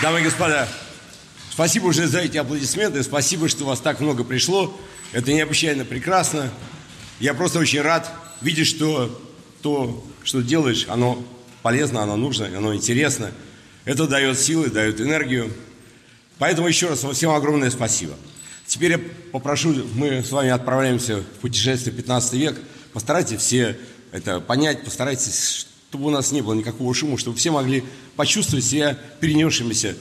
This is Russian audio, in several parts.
Дамы и господа, спасибо уже за эти аплодисменты, спасибо, что вас так много пришло. Это необычайно прекрасно. Я просто очень рад видеть, что то, что делаешь, оно полезно, оно нужно, оно интересно. Это дает силы, дает энергию. Поэтому еще раз всем огромное спасибо. Теперь я попрошу, мы с вами отправляемся в путешествие 15 век. Постарайтесь все это понять, постарайтесь, чтобы у нас не было никакого шума, чтобы все могли почувствовать себя перенесшимися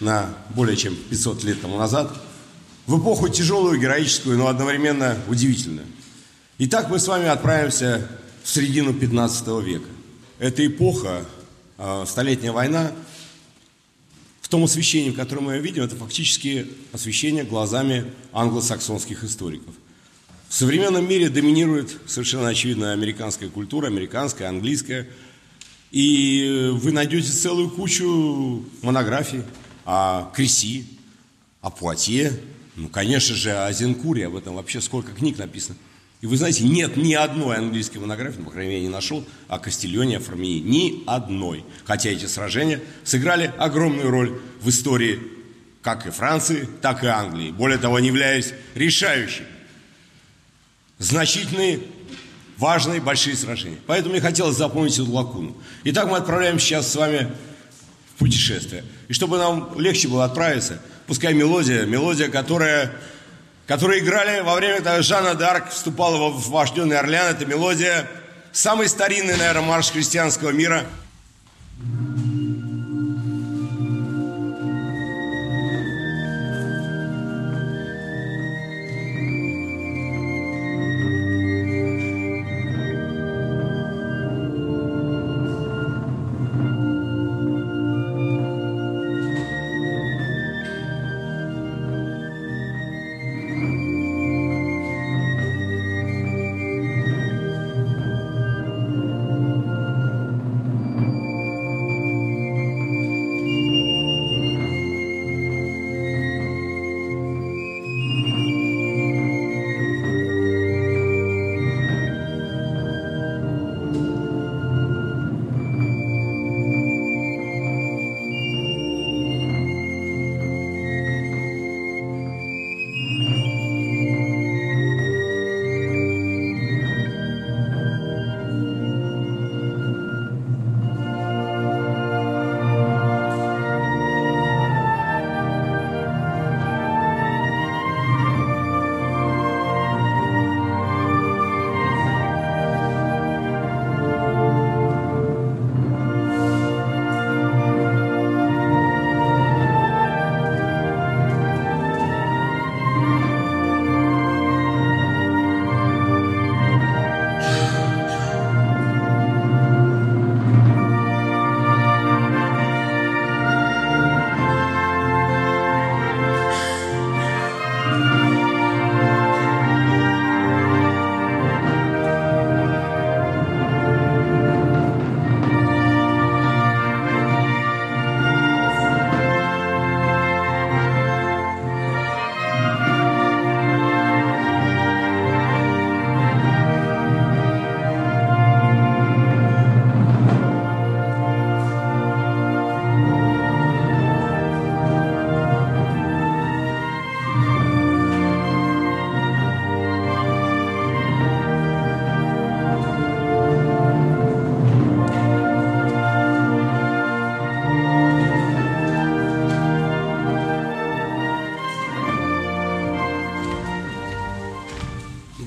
на более чем 500 лет тому назад, в эпоху тяжелую, героическую, но одновременно удивительную. Итак, мы с вами отправимся в середину 15 века. Эта эпоха, а, Столетняя война, в том освещении, которое мы видим, это фактически освещение глазами англосаксонских историков. В современном мире доминирует совершенно очевидно американская культура, американская, английская. И вы найдете целую кучу монографий о Креси, о Пуатье, ну, конечно же, о Зенкуре, об этом вообще сколько книг написано. И вы знаете, нет ни одной английской монографии, по крайней мере, я не нашел, о Кастильоне, о Формии. Ни одной. Хотя эти сражения сыграли огромную роль в истории как и Франции, так и Англии. Более того, они являются решающими. Значительные, важные, большие сражения. Поэтому мне хотелось запомнить эту лакуну. Итак, мы отправляемся сейчас с вами в путешествие. И чтобы нам легче было отправиться, пускай мелодия, мелодия, которая которые играли во время, когда Жанна Д'Арк вступала в вожденный Орлеан. Это мелодия самой старинной, наверное, марш христианского мира –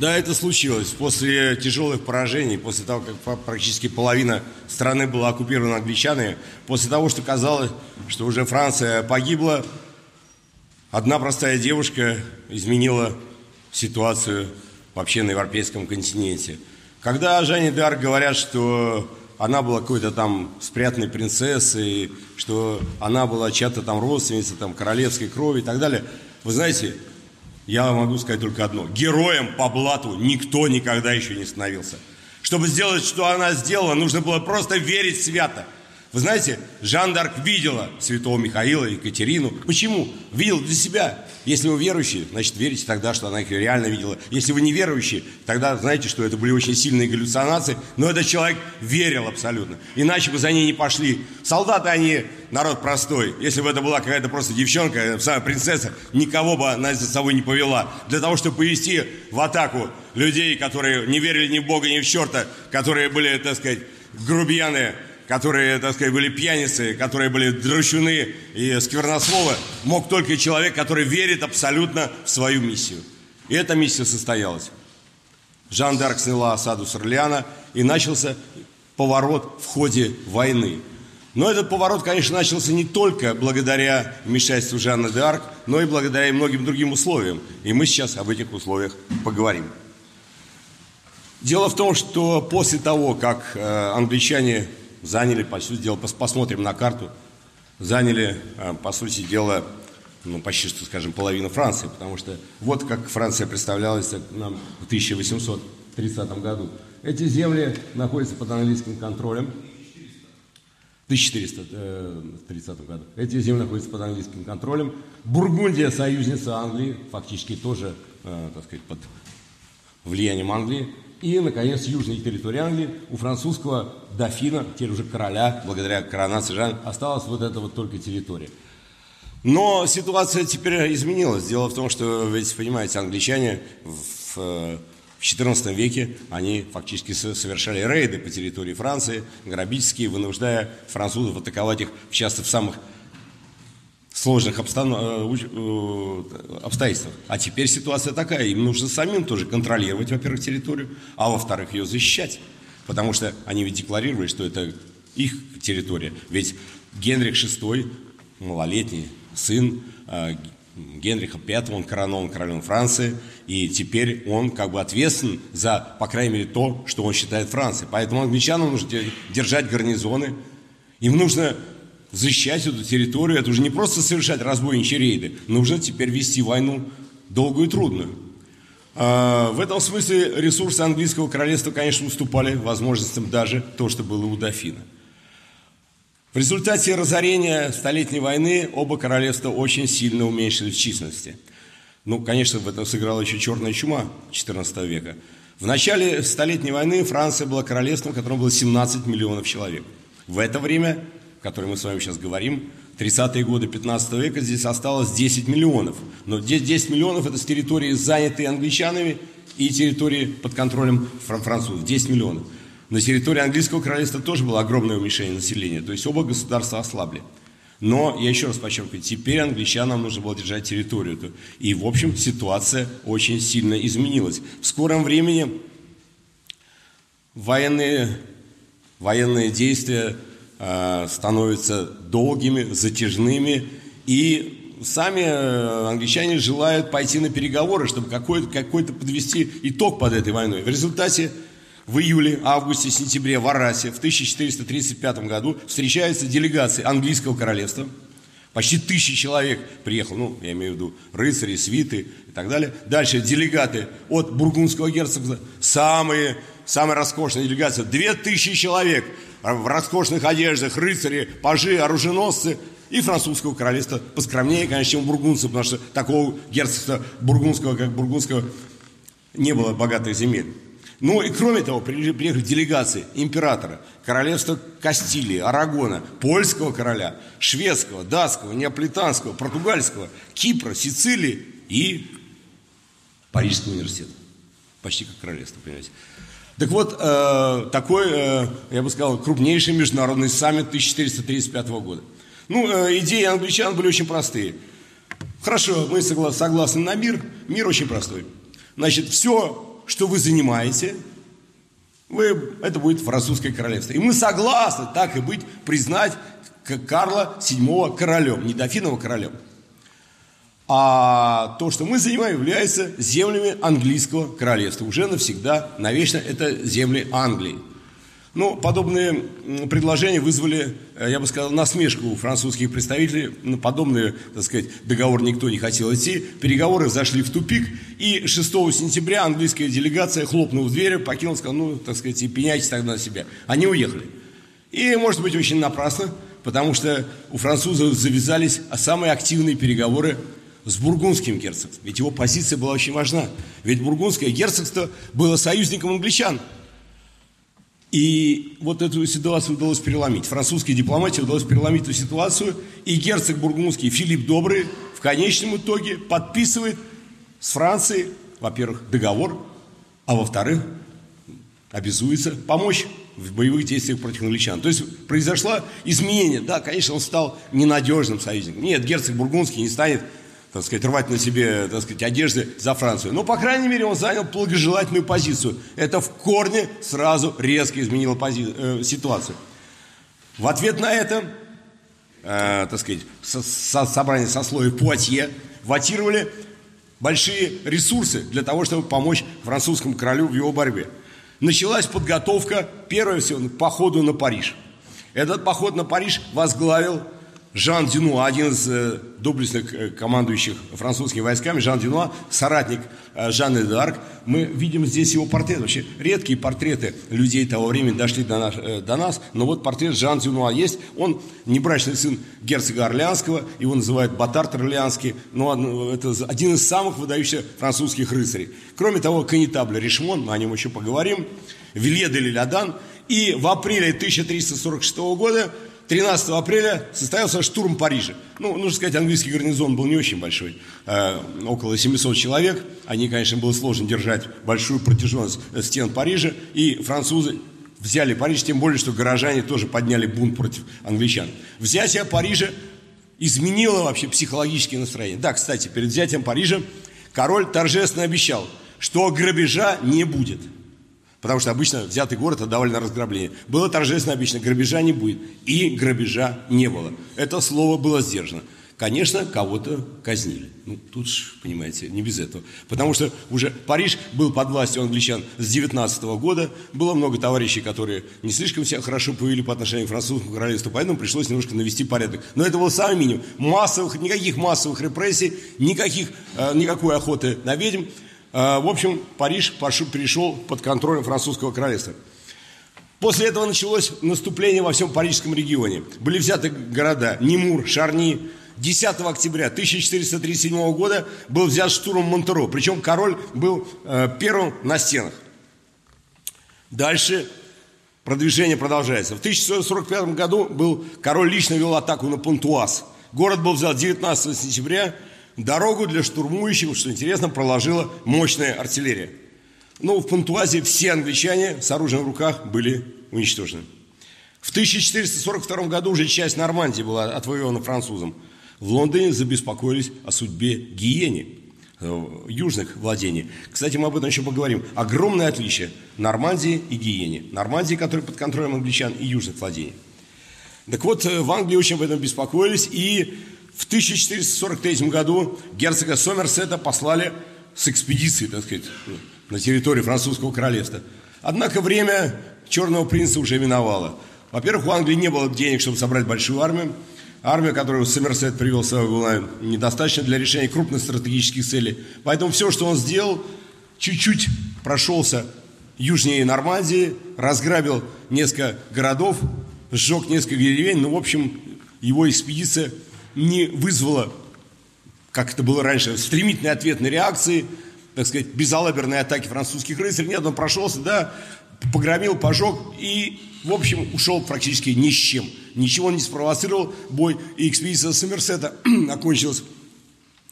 Да, это случилось после тяжелых поражений, после того, как практически половина страны была оккупирована англичанами, после того, что казалось, что уже Франция погибла, одна простая девушка изменила ситуацию вообще на европейском континенте. Когда Жанне Д'Арк говорят, что она была какой-то там спрятанной принцессой, что она была чья-то там родственница, там королевской крови и так далее, вы знаете, я могу сказать только одно. Героем по блату никто никогда еще не становился. Чтобы сделать, что она сделала, нужно было просто верить свято. Вы знаете, Жан Дарк видела святого Михаила, Екатерину. Почему? Видел для себя. Если вы верующие, значит, верите тогда, что она их реально видела. Если вы не верующие, тогда знаете, что это были очень сильные галлюцинации. Но этот человек верил абсолютно. Иначе бы за ней не пошли. Солдаты они, народ простой. Если бы это была какая-то просто девчонка, самая принцесса, никого бы она за собой не повела. Для того, чтобы повести в атаку людей, которые не верили ни в Бога, ни в черта, которые были, так сказать, грубияны, которые, так сказать, были пьяницы, которые были дрочуны и сквернословы, мог только человек, который верит абсолютно в свою миссию. И эта миссия состоялась. Жан Дарк сняла осаду с Орлеана, и начался поворот в ходе войны. Но этот поворот, конечно, начался не только благодаря вмешательству Жанны Д'Арк, но и благодаря многим другим условиям. И мы сейчас об этих условиях поговорим. Дело в том, что после того, как э, англичане заняли, по сути дела, посмотрим на карту, заняли, э, по сути дела, ну, почти что, скажем, половину Франции, потому что вот как Франция представлялась нам в 1830 году. Эти земли находятся под английским контролем. В 1430 году. Эти земли находятся под английским контролем. Бургундия, союзница Англии, фактически тоже, э, так сказать, под влиянием Англии. И, наконец, южные территории Англии у французского дофина, теперь уже короля, благодаря коронации Жан, осталась вот эта вот только территория. Но ситуация теперь изменилась. Дело в том, что, ведь, понимаете, англичане в, в XIV веке, они фактически совершали рейды по территории Франции, грабительские, вынуждая французов атаковать их, часто в самых сложных обстан... Э, э, обстоятельствах. А теперь ситуация такая, им нужно самим тоже контролировать, во-первых, территорию, а во-вторых, ее защищать. Потому что они ведь декларировали, что это их территория. Ведь Генрих VI, малолетний сын э, Генриха V, он коронован королем Франции, и теперь он как бы ответственен за, по крайней мере, то, что он считает Францией. Поэтому англичанам нужно держать гарнизоны, им нужно защищать эту территорию, это уже не просто совершать разбойничьи рейды, нужно теперь вести войну долгую и трудную. А, в этом смысле ресурсы английского королевства, конечно, уступали возможностям даже то, что было у дофина. В результате разорения Столетней войны оба королевства очень сильно уменьшились в численности. Ну, конечно, в этом сыграла еще черная чума XIV века. В начале Столетней войны Франция была королевством, в котором было 17 миллионов человек. В это время о которой мы с вами сейчас говорим, 30-е годы 15 века здесь осталось 10 миллионов. Но 10 миллионов это с территории, занятой англичанами, и территории под контролем французов. 10 миллионов. На территории английского королевства тоже было огромное уменьшение населения. То есть оба государства ослабли. Но, я еще раз подчеркиваю, теперь англичанам нужно было держать территорию. И, в общем, ситуация очень сильно изменилась. В скором времени военные, военные действия становятся долгими, затяжными, и сами э, англичане желают пойти на переговоры, чтобы какой-то какой подвести итог под этой войной. В результате в июле, августе, сентябре в Арасе в 1435 году встречаются делегации английского королевства. Почти тысячи человек приехал, ну, я имею в виду рыцари, свиты и так далее. Дальше делегаты от бургундского герцогства, самые, самая роскошная делегация, две тысячи человек – в роскошных одеждах, рыцари, пажи, оруженосцы и французского королевства поскромнее, конечно, чем у бургундцев, потому что такого герцогства бургундского, как бургундского, не было богатых земель. Ну и кроме того, приехали делегации императора, королевства Кастилии, Арагона, польского короля, шведского, датского, неаполитанского, португальского, Кипра, Сицилии и Парижского университета. Почти как королевство, понимаете. Так вот, э, такой, э, я бы сказал, крупнейший международный саммит 1435 года. Ну, э, идеи англичан были очень простые. Хорошо, мы согласны на мир. Мир очень простой. Значит, все, что вы занимаете, вы, это будет французское королевство. И мы согласны, так и быть, признать Карла VII королем, не дофинова королем. А то, что мы занимаем, является землями английского королевства. Уже навсегда, навечно это земли Англии. Но подобные предложения вызвали, э, я бы сказал, насмешку у французских представителей. На подобный, так сказать, договор никто не хотел идти. Переговоры зашли в тупик. И 6 сентября английская делегация, хлопнув в дверь, покинула, сказала, ну, так сказать, и пеняйте тогда на себя. Они уехали. И, может быть, очень напрасно, потому что у французов завязались самые активные переговоры с бургундским герцогством. Ведь его позиция была очень важна. Ведь бургундское герцогство было союзником англичан. И вот эту ситуацию удалось переломить. Французской дипломатии удалось переломить эту ситуацию. И герцог бургундский Филипп Добрый в конечном итоге подписывает с Францией, во-первых, договор, а во-вторых, обязуется помочь в боевых действиях против англичан. То есть произошло изменение. Да, конечно, он стал ненадежным союзником. Нет, герцог Бургундский не станет так сказать, рвать на себе, так сказать, одежды за Францию. Но, по крайней мере, он занял благожелательную позицию. Это в корне сразу резко изменило пози- э, ситуацию. В ответ на это, э, так сказать, со- со- собрание сословий Пуатье ватировали большие ресурсы для того, чтобы помочь французскому королю в его борьбе. Началась подготовка, первое всего, к походу на Париж. Этот поход на Париж возглавил Жан Дюнуа, один из э, доблестных э, командующих французскими войсками, Жан Дюнуа, соратник э, Жанны д'Арк. Мы видим здесь его портрет. Вообще редкие портреты людей того времени дошли до, наш, э, до нас, но вот портрет Жан Дюнуа есть. Он небрачный сын герцога Орлеанского, его называют Батарт Орлеанский, но он, это один из самых выдающихся французских рыцарей. Кроме того, канитабль Ришмон, мы о нем еще поговорим, Вилье де Лядан. И в апреле 1346 года 13 апреля состоялся штурм Парижа. Ну, нужно сказать, английский гарнизон был не очень большой, э, около 700 человек. Они, конечно, было сложно держать большую протяженность стен Парижа. И французы взяли Париж, тем более, что горожане тоже подняли бунт против англичан. Взятие Парижа изменило вообще психологические настроения. Да, кстати, перед взятием Парижа король торжественно обещал, что грабежа не будет – Потому что обычно взятый город отдавали на разграбление. Было торжественно обычно, грабежа не будет. И грабежа не было. Это слово было сдержано. Конечно, кого-то казнили. Ну, тут же, понимаете, не без этого. Потому что уже Париж был под властью англичан с 19 года. Было много товарищей, которые не слишком себя хорошо повели по отношению к французскому королевству, поэтому пришлось немножко навести порядок. Но это был самый минимум. Массовых, никаких массовых репрессий, никаких, э, никакой охоты на ведьм. А, в общем, Париж перешел под контроль французского королевства. После этого началось наступление во всем парижском регионе. Были взяты города Немур, Шарни. 10 октября 1437 года был взят штурм Монтеро. Причем король был э, первым на стенах. Дальше продвижение продолжается. В 1645 году был король лично вел атаку на Пунтуаз. Город был взят 19 сентября Дорогу для штурмующих, что интересно, проложила мощная артиллерия. Но в Пантуазе все англичане с оружием в руках были уничтожены. В 1442 году уже часть Нормандии была отвоевана французом. В Лондоне забеспокоились о судьбе Гиени, э, южных владений. Кстати, мы об этом еще поговорим. Огромное отличие Нормандии и Гиени. Нормандии, которая под контролем англичан, и южных владений. Так вот, э, в Англии очень об этом беспокоились, и в 1443 году герцога Сомерсета послали с экспедицией, так сказать, на территорию французского королевства. Однако время Черного принца уже миновало. Во-первых, у Англии не было денег, чтобы собрать большую армию. Армия, которую Сомерсет привел с собой, была недостаточно для решения крупных стратегических целей. Поэтому все, что он сделал, чуть-чуть прошелся южнее Нормандии, разграбил несколько городов, сжег несколько деревень. Ну, в общем, его экспедиция не вызвало, как это было раньше, стремительной ответной реакции, так сказать, безалаберной атаки французских рыцарей. Нет, он прошелся, да, погромил, пожег и, в общем, ушел практически ни с чем. Ничего не спровоцировал бой, и экспедиция Сомерсета окончилась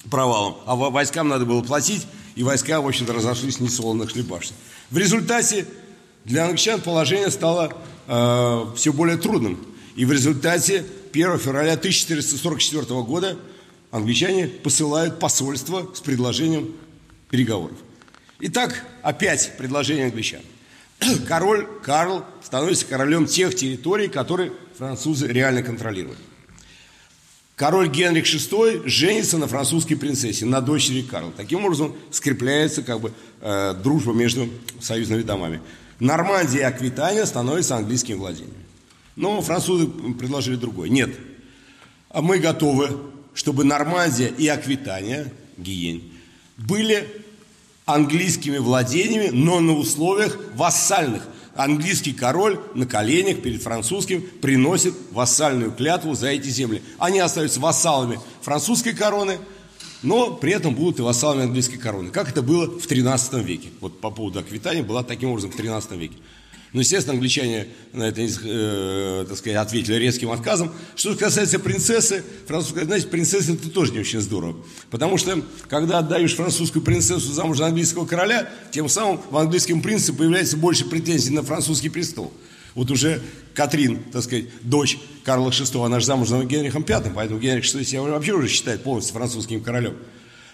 провалом. А войскам надо было платить, и войска, в общем-то, разошлись не солоных хлебашек. В результате для англичан положение стало э, все более трудным. И в результате 1 февраля 1444 года англичане посылают посольство с предложением переговоров. Итак, опять предложение англичан. Король Карл становится королем тех территорий, которые французы реально контролируют. Король Генрих VI женится на французской принцессе, на дочери Карла. Таким образом скрепляется как бы, э, дружба между союзными домами. Нормандия и Аквитания становятся английскими владениями. Но французы предложили другое. Нет, а мы готовы, чтобы Нормандия и Аквитания, Гиень, были английскими владениями, но на условиях вассальных, английский король на коленях перед французским приносит вассальную клятву за эти земли. Они остаются вассалами французской короны, но при этом будут и вассалами английской короны. Как это было в 13 веке. Вот по поводу Аквитании была таким образом в 13 веке. Но, естественно, англичане на это, э, так сказать, ответили резким отказом. Что касается принцессы, французская, знаете, принцесса это тоже не очень здорово. Потому что, когда отдаешь французскую принцессу замуж за английского короля, тем самым в английском принце появляется больше претензий на французский престол. Вот уже Катрин, так сказать, дочь Карла VI, она же замуж за Генрихом V, поэтому Генрих VI себя вообще уже считает полностью французским королем.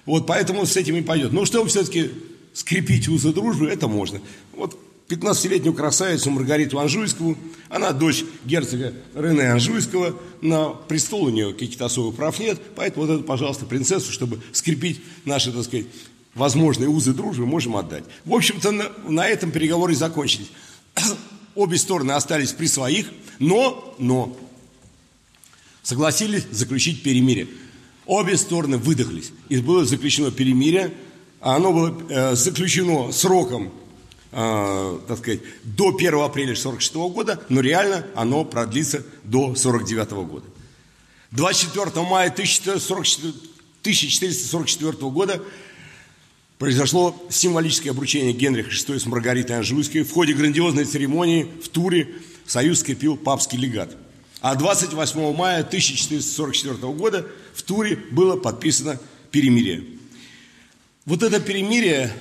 Вот поэтому с этим и пойдет. Но чтобы все-таки скрепить узы дружбы, это можно. Вот 15-летнюю красавицу Маргариту Анжуйскую. Она дочь герцога Рене Анжуйского. На престол у нее каких-то особых прав нет. Поэтому вот эту, пожалуйста, принцессу, чтобы скрепить наши, так сказать, возможные узы дружбы, можем отдать. В общем-то, на, на этом переговоры закончились. Обе стороны остались при своих, но, но согласились заключить перемирие. Обе стороны выдохлись. И было заключено перемирие. Оно было э, заключено сроком э, так сказать, до 1 апреля 1946 года, но реально оно продлится до 1949 года. 24 мая 1444 года произошло символическое обручение Генриха VI с Маргаритой Анжуйской. В ходе грандиозной церемонии в Туре союз скрепил папский легат. А 28 мая 1444 года в Туре было подписано перемирие. Вот это перемирие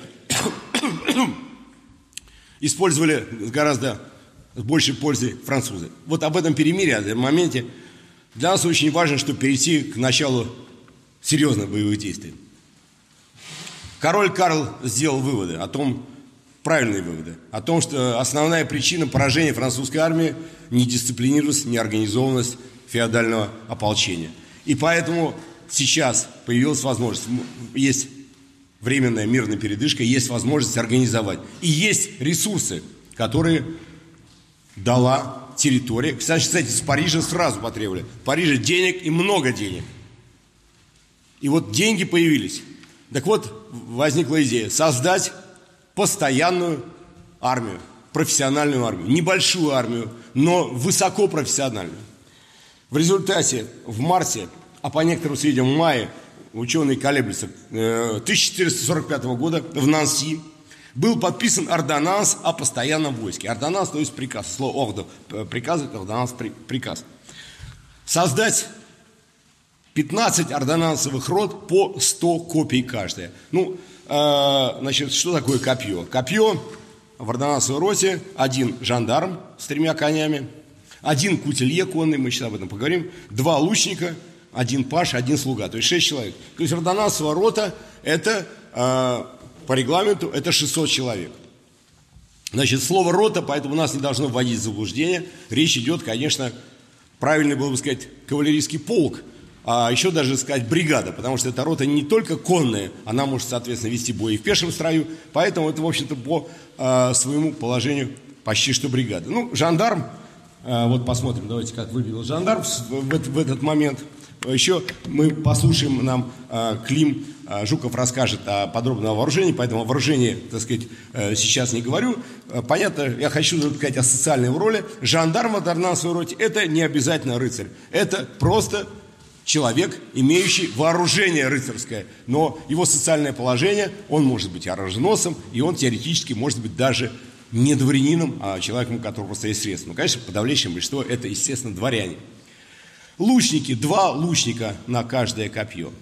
использовали гораздо с большей пользой французы. Вот об этом перемирии, о этом моменте для нас очень важно, чтобы перейти к началу серьезных боевых действий. Король Карл сделал выводы о том, правильные выводы, о том, что основная причина поражения французской армии – недисциплинированность, неорганизованность феодального ополчения. И поэтому сейчас появилась возможность, есть временная мирная передышка, есть возможность организовать. И есть ресурсы, которые дала территория. Кстати, кстати, с Парижа сразу потребовали. В Париже денег и много денег. И вот деньги появились. Так вот, возникла идея создать постоянную армию, профессиональную армию. Небольшую армию, но высокопрофессиональную. В результате в марте, а по некоторым сведениям в мае ученые колеблются, 1445 э, года в Нанси был подписан ордонанс о постоянном войске. Ордонанс, то есть приказ, слово ордо, э, приказ, ордонанс, приказ. Создать 15 ордонансовых рот по 100 копий каждая. Ну, э, значит, что такое копье? Копье в ордонансовой роте один жандарм с тремя конями, один кутелье конный, мы сейчас об этом поговорим, два лучника – один паш, один слуга, то есть шесть человек. То есть ордонансовая рота – это э, по регламенту это 600 человек. Значит, слово «рота», поэтому нас не должно вводить в заблуждение. Речь идет, конечно, правильно было бы сказать, кавалерийский полк, а еще даже сказать бригада, потому что эта рота не только конная, она может, соответственно, вести бой и в пешем строю, поэтому это, в общем-то, по э, своему положению почти что бригада. Ну, жандарм, э, вот посмотрим, давайте, как выглядел жандарм в, в, в этот момент – еще мы послушаем, нам э, Клим э, Жуков расскажет о подробном вооружении, поэтому о вооружении, так сказать, э, сейчас не говорю. Понятно, я хочу сказать о социальной роли. Жандарм в ордонансовой роте – это не обязательно рыцарь. Это просто человек, имеющий вооружение рыцарское. Но его социальное положение, он может быть оруженосцем, и он теоретически может быть даже не дворянином, а человеком, у которого просто есть средства. Ну, конечно, подавляющее большинство – это, естественно, дворяне. Лучники, два лучника на каждое копье.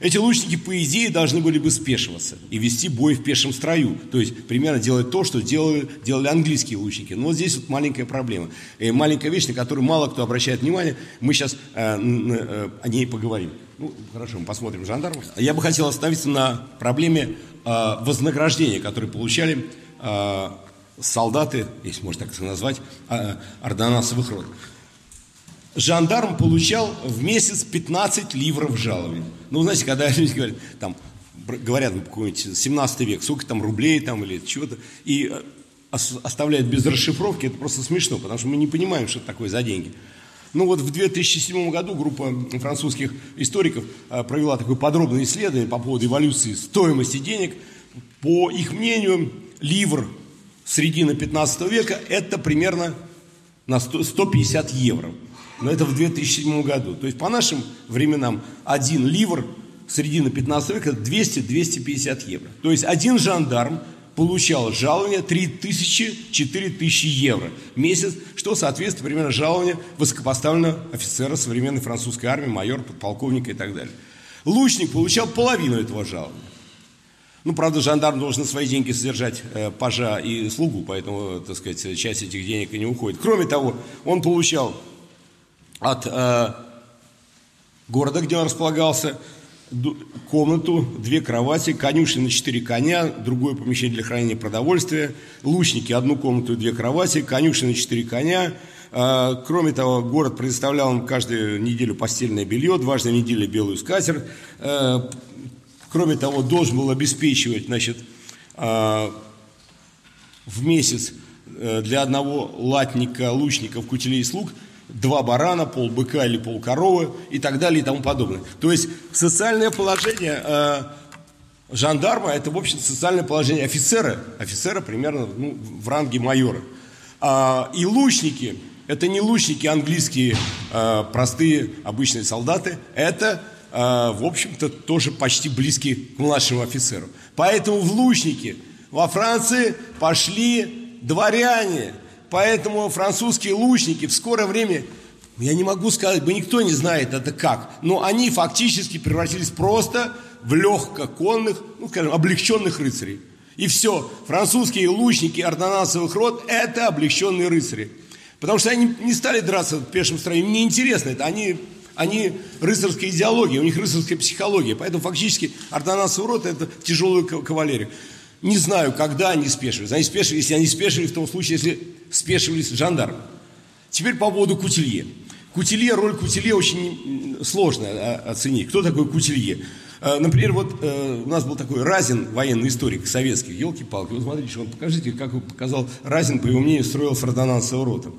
Эти лучники, по идее, должны были бы спешиваться и вести бой в пешем строю. То есть, примерно делать то, что делали, делали английские лучники. Но вот здесь вот маленькая проблема. И маленькая вещь, на которую мало кто обращает внимание. Мы сейчас э, э, о ней поговорим. Ну, хорошо, мы посмотрим жандармов. Я бы хотел остановиться на проблеме э, вознаграждения, которые получали э, солдаты, если можно так назвать, э, ордонансовых рот жандарм получал в месяц 15 ливров жалования. Ну, знаете, когда люди говорят, там, говорят, ну, какой-нибудь 17 век, сколько там рублей там или чего-то, и э, оставляют без расшифровки, это просто смешно, потому что мы не понимаем, что это такое за деньги. Ну вот в 2007 году группа французских историков э, провела такое подробное исследование по поводу эволюции стоимости денег. По их мнению, ливр середины 15 века, это примерно на 100, 150 евро. Но это в 2007 году. То есть по нашим временам один ливр середины 15 века 200-250 евро. То есть один жандарм получал жалование 3000-4000 евро в месяц, что соответствует примерно жалованию высокопоставленного офицера современной французской армии, майор, подполковника и так далее. Лучник получал половину этого жалования. Ну, правда, жандарм должен на свои деньги содержать э, пажа и слугу, поэтому, так сказать, часть этих денег и не уходит. Кроме того, он получал от э, города, где он располагался, комнату, две кровати, конюшни на четыре коня, другое помещение для хранения продовольствия, лучники, одну комнату и две кровати, конюшни на четыре коня. А, кроме того, город предоставлял им каждую неделю постельное белье, дважды в неделю белую скатерть. А, кроме того, должен был обеспечивать значит, а, в месяц э, для одного латника, лучников, кутилей и слуг – два барана, пол быка или пол коровы и так далее и тому подобное. То есть социальное положение э, жандарма – это, в общем социальное положение офицера, офицера примерно ну, в ранге майора. А, и лучники – это не лучники английские, э, простые, обычные солдаты, это, э, в общем-то, тоже почти близкие к младшему офицеру. Поэтому в лучники во Франции пошли дворяне – Поэтому французские лучники в скорое время, я не могу сказать, бы никто не знает это как, но они фактически превратились просто в легкоконных, ну, скажем, облегченных рыцарей. И все, французские лучники ордонансовых род – это облегченные рыцари. Потому что они не стали драться в пешем строю, им не интересно это, они, они рыцарская идеология, у них рыцарская психология. Поэтому фактически ордонансовый род – это тяжелая кавалерия. Не знаю, когда они спешились. Они спешились, если они спешились в том случае, если спешивались жандармы. Теперь по поводу Кутилье. Кутилье, роль Кутилье очень сложно а, оценить. Кто такой Кутилье? А, например, вот э, у нас был такой Разин, военный историк советский, елки-палки. Вот смотрите, он покажите, как он показал, Разин, по его мнению, строил фордонансовый рота.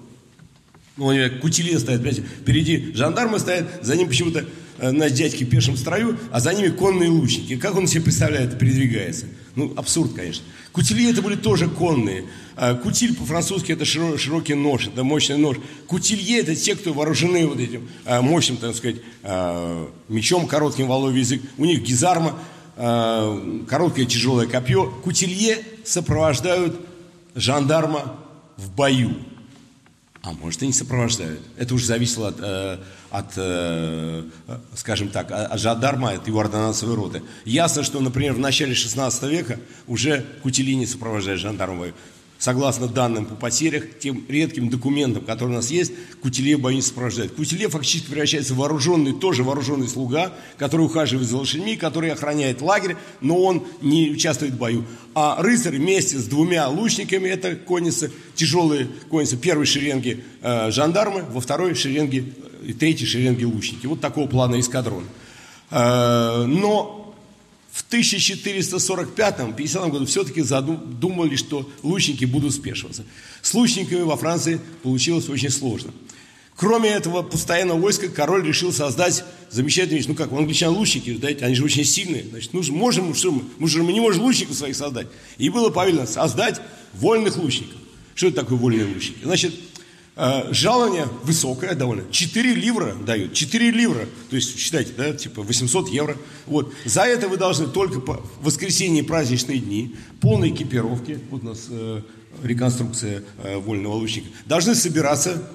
Ну, у него кутилье стоят, понимаете, впереди жандармы стоят, за ним почему-то э, на дядьки в пешем строю, а за ними конные лучники. Как он себе представляет, передвигается? Ну, абсурд, конечно. Кутили это были тоже конные. А, кутиль по-французски это широкий нож, это мощный нож. Кутилье это те, кто вооружены вот этим а, мощным, так сказать, а, мечом, коротким воловий язык. У них гизарма, короткое тяжелое копье. Кутилье сопровождают жандарма в бою. А может и не сопровождают. Это уже зависело от, э, от э, скажем так, от жандарма, от его ордонансовой роты. Ясно, что, например, в начале 16 века уже Кутили не сопровождает жандармов согласно данным по потерях, тем редким документам, которые у нас есть, Кутиле не сопровождает. Кутиле фактически превращается в вооруженный, тоже вооруженный слуга, который ухаживает за лошадьми, который охраняет лагерь, но он не участвует в бою. А рыцарь вместе с двумя лучниками, это конницы, тяжелые конницы, первой шеренги э, жандармы, во второй шеренге, э, третьей шеренге лучники. Вот такого плана эскадрон. Э, но в 1445-50 году все-таки задумали, что лучники будут спешиваться. С лучниками во Франции получилось очень сложно. Кроме этого постоянного войска, король решил создать замечательную вещь. Ну как, у англичан лучники, знаете, они же очень сильные. Значит, ну, можем, что мы, мы же мы не можем лучников своих создать. И было повелено создать вольных лучников. Что это такое вольные лучники? Значит, жалование высокое довольно. 4 ливра дают. 4 ливра. То есть, считайте, да, типа 800 евро. Вот. За это вы должны только по воскресенье и праздничные дни, полной экипировки, вот у нас э, реконструкция э, вольного лучника, должны собираться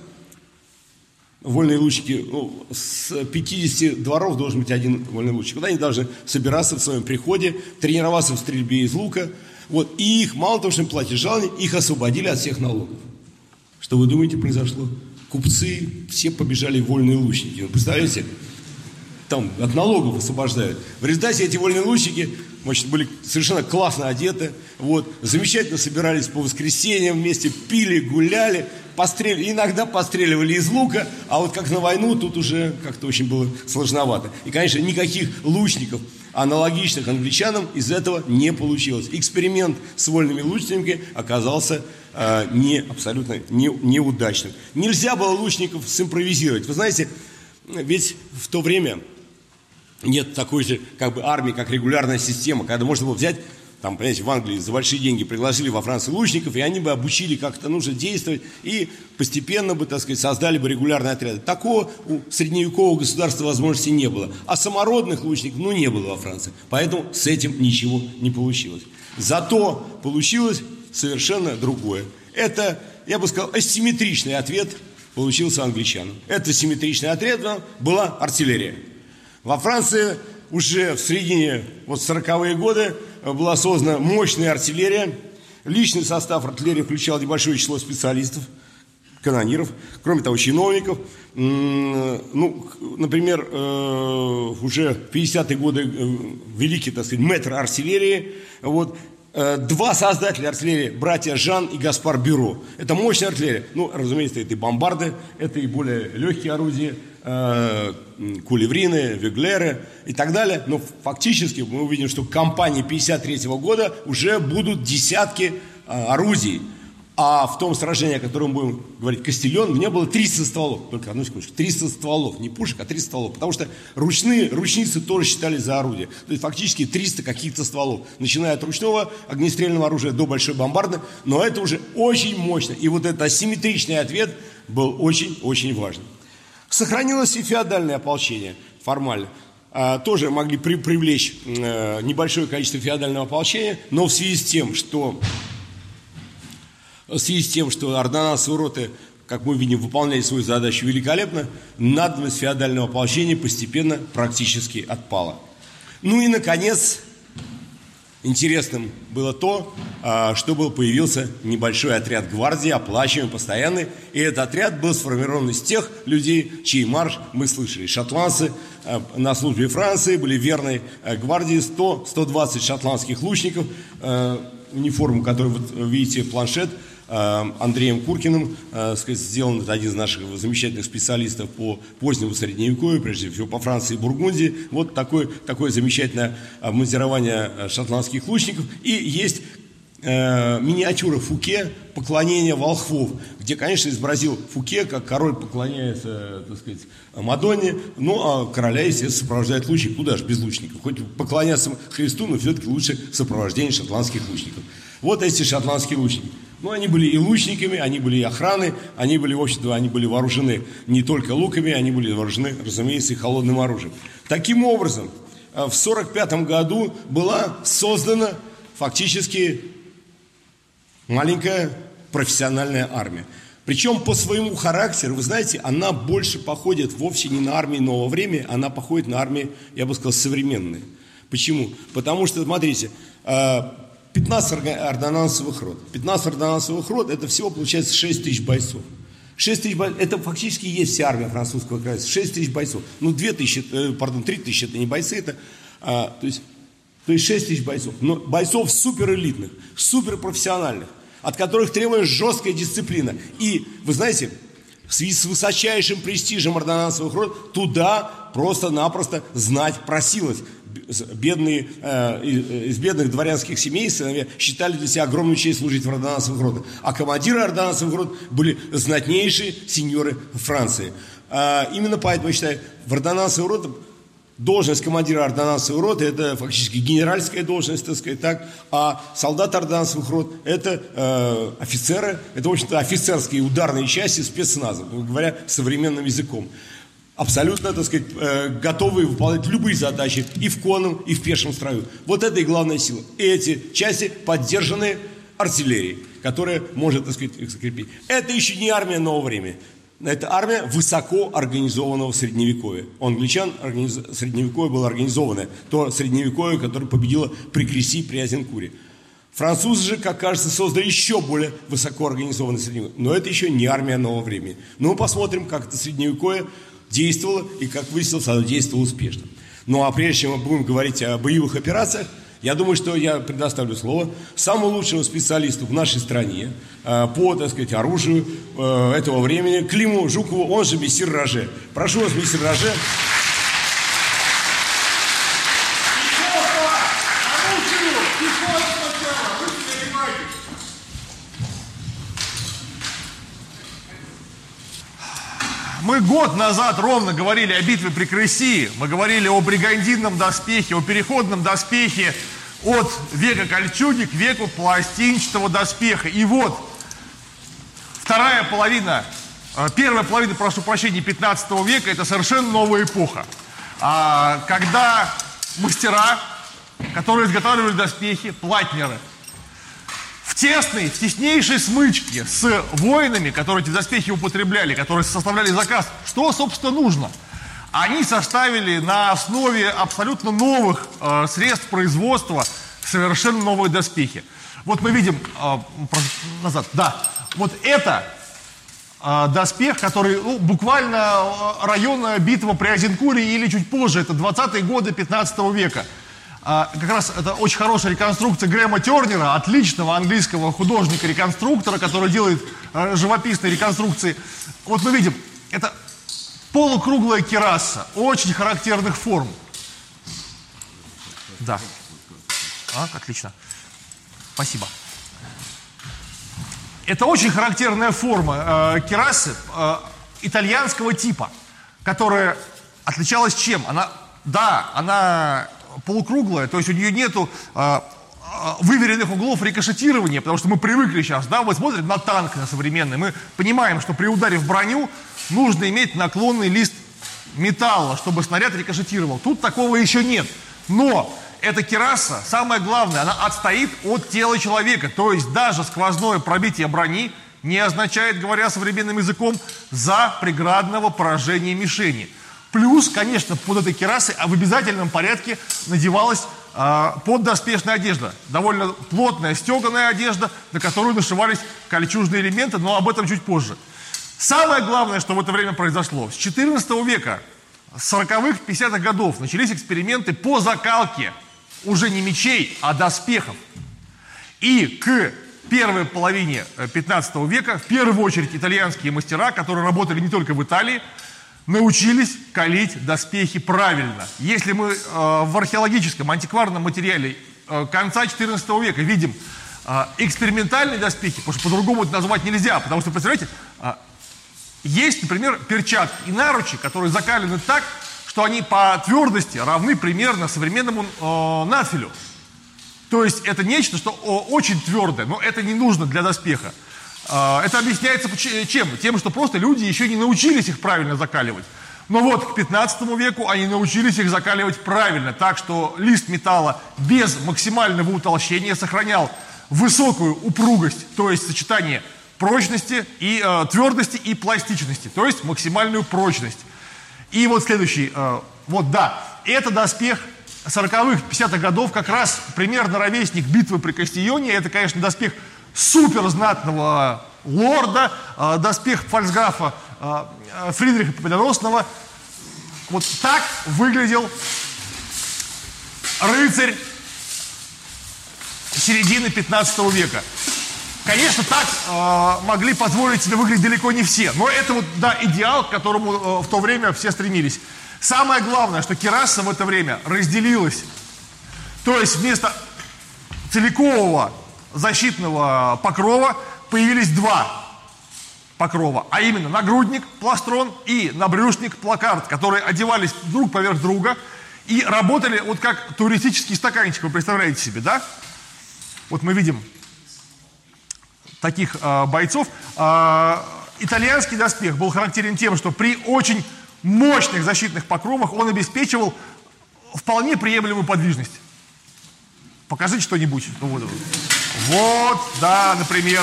вольные лучники, ну, с 50 дворов должен быть один вольный лучник. Вот они должны собираться в своем приходе, тренироваться в стрельбе из лука. Вот. И их, мало того, что им платят жалование, их освободили от всех налогов. Что вы думаете произошло? Купцы все побежали вольные лучники. Вы представляете? Там от налогов освобождают. В результате эти вольные лучники значит, были совершенно классно одеты. Вот, замечательно собирались по воскресеньям вместе, пили, гуляли, пострел... иногда постреливали из лука, а вот как на войну тут уже как-то очень было сложновато. И, конечно, никаких лучников аналогичных англичанам из этого не получилось. Эксперимент с вольными лучниками оказался э, не, абсолютно не, неудачным. Нельзя было лучников симпровизировать. Вы знаете, ведь в то время нет такой же как бы армии, как регулярная система, когда можно было взять там, понимаете, в Англии за большие деньги пригласили во Францию лучников, и они бы обучили, как это нужно действовать, и постепенно бы, так сказать, создали бы регулярные отряды. Такого у средневекового государства возможности не было. А самородных лучников, ну, не было во Франции. Поэтому с этим ничего не получилось. Зато получилось совершенно другое. Это, я бы сказал, асимметричный ответ получился англичанам. Это симметричный ответ была артиллерия. Во Франции уже в середине вот 40-е годы была создана мощная артиллерия. Личный состав артиллерии включал небольшое число специалистов, канониров, кроме того, чиновников. Ну, например, э, уже в 50-е годы э, великий, так сказать, мэтр артиллерии, вот, два создателя артиллерии, братья Жан и Гаспар Бюро. Это мощная артиллерия. Ну, разумеется, это и бомбарды, это и более легкие орудия, э, кулеврины, веглеры и так далее. Но фактически мы увидим, что к кампании 1953 года уже будут десятки э, орудий. А в том сражении, о котором будем говорить, Кастильон, у меня было 300 стволов. Только одну секундочку. 300 стволов. Не пушек, а 300 стволов. Потому что ручные, ручницы тоже считали за орудие. То есть фактически 300 каких-то стволов. Начиная от ручного огнестрельного оружия до большой бомбарды. Но это уже очень мощно. И вот этот асимметричный ответ был очень-очень важен. Сохранилось и феодальное ополчение формально. А, тоже могли при, привлечь э, небольшое количество феодального ополчения, но в связи с тем, что в связи с тем, что ордонансовые роты, как мы видим, выполняли свою задачу великолепно, надобность феодального ополчения постепенно практически отпала. Ну и, наконец, интересным было то, а, что был, появился небольшой отряд гвардии, оплачиваемый, постоянный, и этот отряд был сформирован из тех людей, чей марш мы слышали. Шотландцы а, на службе Франции были верной а, гвардии, 100-120 шотландских лучников, униформу, которую вы видите, планшет – Андреем Куркиным, э, сказать, сделан один из наших замечательных специалистов по позднему средневековью, прежде всего по Франции и Бургундии. Вот такое, такое замечательное обмундирование э, шотландских лучников. И есть э, миниатюра Фуке «Поклонение волхвов», где, конечно, изобразил Фуке, как король поклоняется, так сказать, Мадонне, ну, а короля, естественно, сопровождает лучник, куда же без лучников. Хоть поклоняться Христу, но все-таки лучше сопровождение шотландских лучников. Вот эти шотландские лучники. Ну, они были и лучниками, они были и охраны, они были, в общем-то, они были вооружены не только луками, они были вооружены, разумеется, и холодным оружием. Таким образом, э, в 1945 году была создана фактически маленькая профессиональная армия. Причем по своему характеру, вы знаете, она больше походит вовсе не на армии нового времени, она походит на армии, я бы сказал, современные. Почему? Потому что, смотрите, э, 15 ордонансовых рот. 15 ордонансовых рот, это всего получается 6 тысяч бойцов. 6 тысяч бойцов, это фактически есть вся армия французского края, 6 тысяч бойцов. Ну, 2 тысячи, э, пардон, 3 тысячи это не бойцы, это, а, то, есть, то есть 6 тысяч бойцов. Но бойцов суперэлитных, суперпрофессиональных, от которых требуется жесткая дисциплина. И, вы знаете, в связи с высочайшим престижем ордонансовых рот, туда просто-напросто знать просилось бедные, э, из бедных дворянских семей сыновья считали для себя огромную честь служить в ордонансовых родах. А командиры ордонансовых род были знатнейшие сеньоры Франции. А именно поэтому, я считаю, в ордонансовых родах должность командира ордонансовой роты – это фактически генеральская должность, так сказать, так, а солдат ордонансовых рот – это э, офицеры, это, в общем-то, офицерские ударные части спецназа, говоря современным языком абсолютно, так сказать, э, готовые выполнять любые задачи и в конном, и в пешем строю. Вот это и главная сила. Эти части поддержаны артиллерией, которая может, так сказать, их закрепить. Это еще не армия нового времени. Это армия высоко организованного средневековья. У англичан организ... средневековье было организованное. То средневековье, которое победило при Креси, при Азенкуре. Французы же, как кажется, создали еще более высоко организованное средневековье. Но это еще не армия нового времени. Но мы посмотрим, как это средневековье действовало, и, как выяснилось, оно действовало успешно. Ну а прежде чем мы будем говорить о боевых операциях, я думаю, что я предоставлю слово самому лучшему специалисту в нашей стране э, по, так сказать, оружию э, этого времени, Климу Жукову, он же мессир Роже. Прошу вас, мессир Роже. Мы год назад ровно говорили о битве при Крыси, мы говорили о бригандинном доспехе, о переходном доспехе, от века кольчуги к веку пластинчатого доспеха. И вот вторая половина, э, первая половина, прошу прощения, 15 века, это совершенно новая эпоха. А, когда мастера, которые изготавливали доспехи, платнеры, тесной, в теснейшей смычке с воинами, которые эти доспехи употребляли, которые составляли заказ, что, собственно, нужно – они составили на основе абсолютно новых э, средств производства совершенно новые доспехи. Вот мы видим, э, назад, да, вот это э, доспех, который ну, буквально э, район битвы при Азенкуре или чуть позже, это 20-е годы 15 века. А, как раз это очень хорошая реконструкция Грэма Тернера, отличного английского художника-реконструктора, который делает э, живописные реконструкции. Вот мы видим, это Полукруглая кераса, очень характерных форм. Да. А, отлично. Спасибо. Это очень характерная форма э, керасы э, итальянского типа, которая отличалась чем? Она, да, она полукруглая, то есть у нее нету э, э выверенных углов рикошетирования, потому что мы привыкли сейчас, да, мы смотрим на танк на современный, мы понимаем, что при ударе в броню нужно иметь наклонный лист металла, чтобы снаряд рикошетировал. Тут такого еще нет. Но эта кераса, самое главное, она отстоит от тела человека. То есть даже сквозное пробитие брони не означает, говоря современным языком, за преградного поражения мишени. Плюс, конечно, под этой керасой а в обязательном порядке надевалась э, поддоспешная одежда. Довольно плотная стеганая одежда, на которую нашивались кольчужные элементы, но об этом чуть позже. Самое главное, что в это время произошло, с 14 века, с 40-х, 50-х годов начались эксперименты по закалке уже не мечей, а доспехов. И к первой половине 15 э, века, в первую очередь, итальянские мастера, которые работали не только в Италии, научились калить доспехи правильно. Если мы э, в археологическом, антикварном материале э, конца 14 века видим э, экспериментальные доспехи, потому что по-другому это назвать нельзя, потому что, представляете, э, есть, например, перчатки и наручи, которые закалены так, что они по твердости равны примерно современному э, надфилю. То есть это нечто, что о, очень твердое, но это не нужно для доспеха. Э, это объясняется чем? Тем, что просто люди еще не научились их правильно закаливать. Но вот к 15 веку они научились их закаливать правильно, так что лист металла без максимального утолщения сохранял высокую упругость, то есть сочетание прочности и э, твердости и пластичности, то есть максимальную прочность. И вот следующий, э, вот да, это доспех 40-х, 50-х годов, как раз примерно ровесник битвы при Кастионе. Это, конечно, доспех супер знатного лорда, э, доспех фальцграфа э, э, Фридриха Победоносного. Вот так выглядел рыцарь середины 15 века. Конечно, так э, могли позволить себе выглядеть далеко не все, но это вот, да, идеал, к которому э, в то время все стремились. Самое главное, что кераса в это время разделилась. То есть вместо целикового защитного покрова появились два покрова, а именно нагрудник, пластрон и набрюшник, плакарт, которые одевались друг поверх друга и работали вот как туристический стаканчик, вы представляете себе, да? Вот мы видим таких э, бойцов. Э, итальянский доспех был характерен тем, что при очень мощных защитных покровах он обеспечивал вполне приемлемую подвижность. Покажите что-нибудь. Ну, вот, вот, да, например.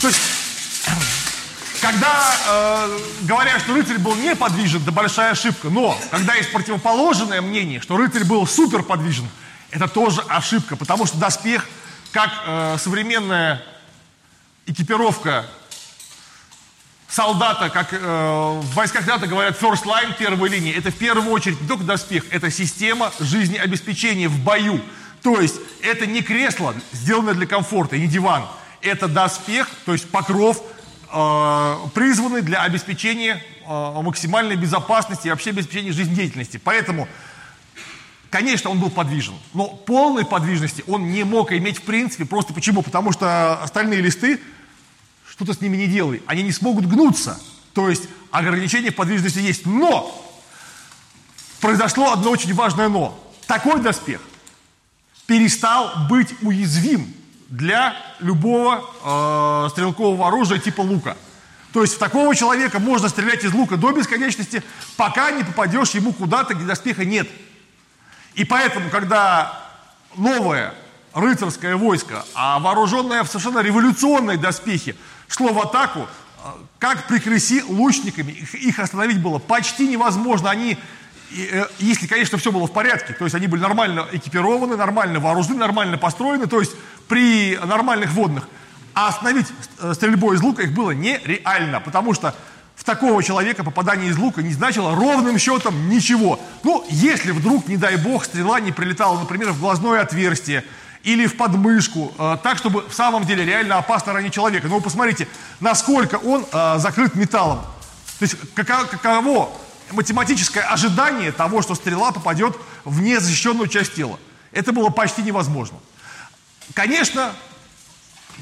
То есть, когда э, говорят, что рыцарь был неподвижен, это большая ошибка. Но когда есть противоположное мнение, что рыцарь был суперподвижен, это тоже ошибка, потому что доспех как э, современная экипировка солдата, как э, в войсках НАТО говорят first line, первой линии, это в первую очередь не только доспех, это система жизнеобеспечения в бою. То есть это не кресло, сделанное для комфорта, не диван. Это доспех, то есть покров, э, призванный для обеспечения э, максимальной безопасности и вообще обеспечения жизнедеятельности. Поэтому Конечно, он был подвижен, но полной подвижности он не мог иметь в принципе. Просто почему? Потому что остальные листы, что-то с ними не делай, они не смогут гнуться. То есть ограничение подвижности есть. Но произошло одно очень важное но. такой доспех перестал быть уязвим для любого э, стрелкового оружия типа лука. То есть в такого человека можно стрелять из лука до бесконечности, пока не попадешь ему куда-то, где доспеха нет. И поэтому, когда новое рыцарское войско, а вооруженное в совершенно революционной доспехе, шло в атаку, э, как прикреси лучниками, их остановить было почти невозможно. Они если, конечно, все было в порядке, то есть они были нормально экипированы, нормально вооружены, нормально построены, то есть при нормальных водных. А остановить э, стрельбой из лука их было нереально, потому что в такого человека попадание из лука не значило ровным счетом ничего. Ну, если вдруг, не дай бог, стрела не прилетала, например, в глазное отверстие или в подмышку, э, так, чтобы в самом деле реально опасно ранить человека. Но вы посмотрите, насколько он э, закрыт металлом. То есть каково математическое ожидание того, что стрела попадет в незащищенную часть тела. Это было почти невозможно. Конечно,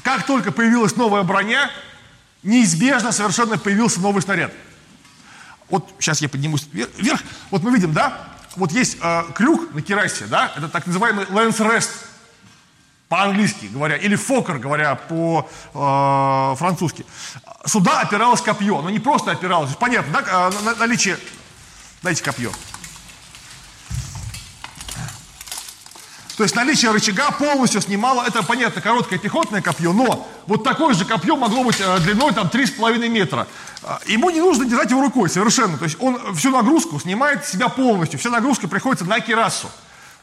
как только появилась новая броня, неизбежно совершенно появился новый снаряд. Вот сейчас я поднимусь вверх. Вот мы видим, да, вот есть э, крюк на керасе, да, это так называемый lance rest, по-английски говоря, или фокер, говоря по-французски. Э, Сюда опиралось копье, но не просто опиралось, понятно, да, э, наличие Дайте копье. То есть наличие рычага полностью снимало, это, понятно, короткое пехотное копье, но вот такое же копье могло быть э, длиной там 3,5 метра. Ему не нужно держать его рукой совершенно. То есть он всю нагрузку снимает с себя полностью. Вся нагрузка приходится на кирасу.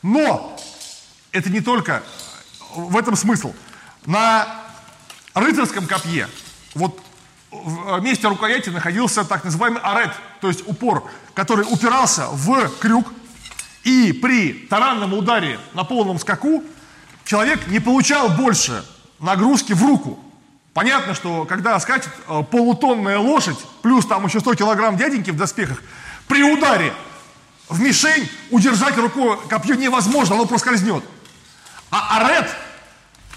Но это не только в этом смысл. На рыцарском копье, вот в месте рукояти находился так называемый арет, то есть упор, который упирался в крюк, и при таранном ударе на полном скаку человек не получал больше нагрузки в руку. Понятно, что когда скачет э, полутонная лошадь, плюс там еще 100 килограмм дяденьки в доспехах, при ударе в мишень удержать рукой копье невозможно, оно проскользнет. А арет,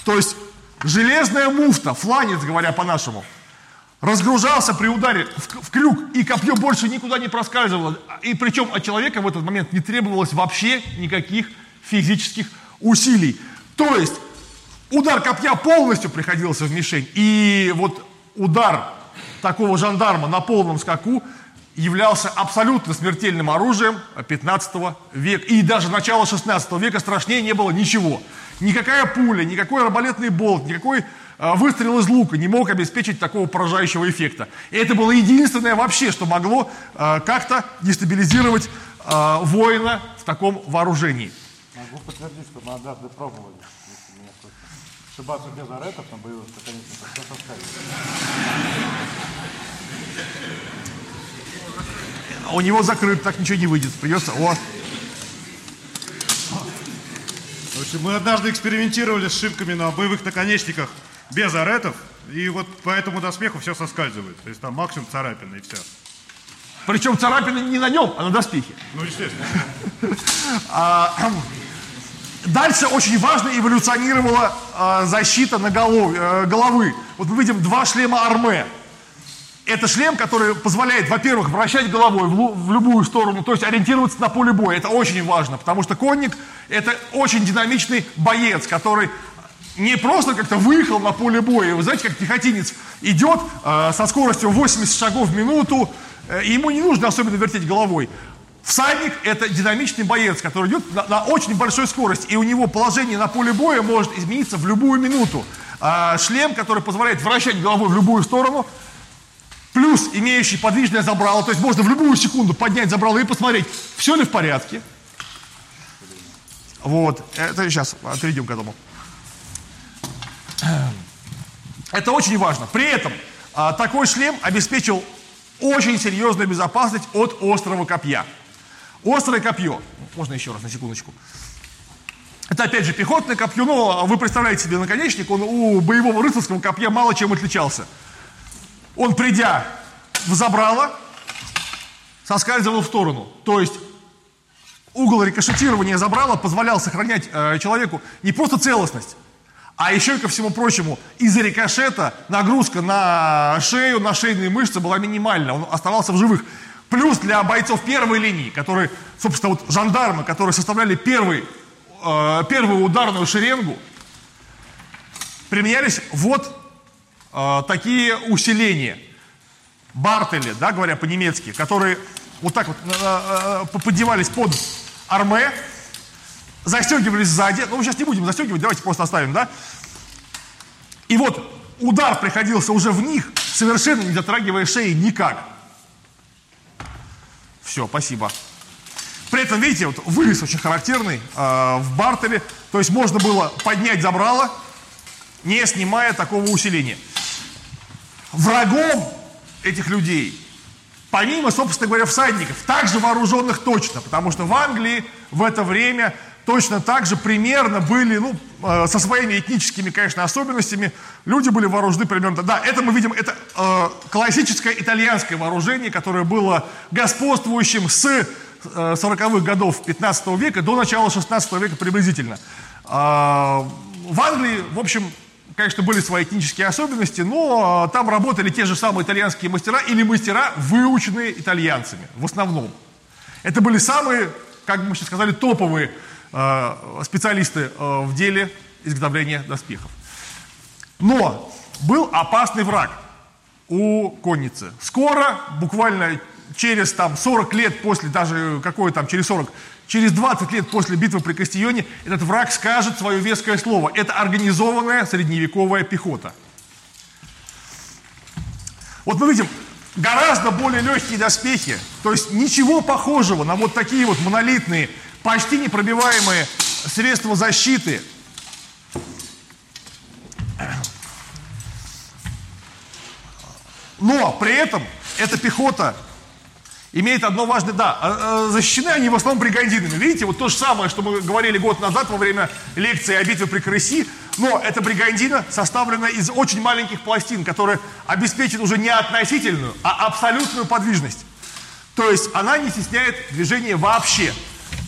то есть железная муфта, фланец, говоря по-нашему – разгружался при ударе в, в крюк, и копье больше никуда не проскальзывало. И причем от человека в этот момент не требовалось вообще никаких физических усилий. То есть удар копья полностью приходился в мишень. И вот удар такого жандарма на полном скаку являлся абсолютно смертельным оружием 15 века. И даже начала 16 века страшнее не было ничего. Никакая пуля, никакой арбалетный болт, никакой а, выстрел из лука не мог обеспечить такого поражающего эффекта. И это было единственное вообще, что могло а, как-то дестабилизировать а, воина в таком вооружении. Могу подтвердить, что мы однажды пробовали, ошибаться без аретов на боевых, то, конечно, все составит. У него закрыт, так ничего не выйдет. Придется... О. В общем, мы однажды экспериментировали с шибками на боевых наконечниках без аретов, и вот по этому доспеху все соскальзывает. То есть там максимум царапины и все. Причем царапины не на нем, а на доспехе. Ну, естественно. А, дальше очень важно эволюционировала а, защита на э, головы. Вот мы видим два шлема арме. Это шлем, который позволяет, во-первых, вращать головой в, любую сторону, то есть ориентироваться на поле боя. Это очень важно, потому что конник – это очень динамичный боец, который не просто как-то выехал на поле боя. Вы знаете, как пехотинец идет э, со скоростью 80 шагов в минуту, э, ему не нужно особенно вертеть головой. Всадник – это динамичный боец, который идет на, на очень большой скорости, и у него положение на поле боя может измениться в любую минуту. А шлем, который позволяет вращать головой в любую сторону, плюс имеющий подвижное забрало, то есть можно в любую секунду поднять забрало и посмотреть, все ли в порядке. Вот, это сейчас перейдем к этому. Это очень важно. При этом а, такой шлем обеспечил очень серьезную безопасность от острого копья. Острое копье, можно еще раз на секундочку. Это опять же пехотное копье, но вы представляете себе наконечник, он у боевого рыцарского копья мало чем отличался. Он, придя в забрало, соскальзывал в сторону. То есть угол рикошетирования забрала позволял сохранять э, человеку не просто целостность, а еще и ко всему прочему, из-за рикошета нагрузка на шею, на шейные мышцы была минимальна, он оставался в живых. Плюс для бойцов первой линии, которые, собственно, вот жандармы, которые составляли первый, э, первую ударную шеренгу, применялись вот такие усиления. Бартели, да, говоря по-немецки, которые вот так вот э, э, поддевались под арме, застегивались сзади. Ну, сейчас не будем застегивать, давайте просто оставим, да? И вот удар приходился уже в них, совершенно не затрагивая шеи никак. Все, спасибо. При этом, видите, вот вырез очень характерный э, в бартеле. То есть можно было поднять забрало, не снимая такого усиления. Врагом этих людей, помимо, собственно говоря, всадников, также вооруженных точно, потому что в Англии в это время точно так же примерно были, ну, э, со своими этническими, конечно, особенностями, люди были вооружены примерно... Да, это мы видим, это э, классическое итальянское вооружение, которое было господствующим с э, 40-х годов 15 века до начала 16 века приблизительно. Э, в Англии, в общем, конечно, были свои этнические особенности, но э, там работали те же самые итальянские мастера или мастера, выученные итальянцами, в основном. Это были самые, как мы сейчас сказали, топовые Э, специалисты э, в деле изготовления доспехов. Но был опасный враг у конницы. Скоро, буквально через там 40 лет после, даже какое там, через 40, через 20 лет после битвы при Кастионе, этот враг скажет свое веское слово. Это организованная средневековая пехота. Вот мы видим гораздо более легкие доспехи, то есть ничего похожего на вот такие вот монолитные почти непробиваемые средства защиты. Но при этом эта пехота имеет одно важное, да, а, а, защищены они в основном бригандинами. Видите, вот то же самое, что мы говорили год назад во время лекции о битве при Крыси, но эта бригандина составлена из очень маленьких пластин, которые обеспечат уже не относительную, а абсолютную подвижность. То есть она не стесняет движения вообще.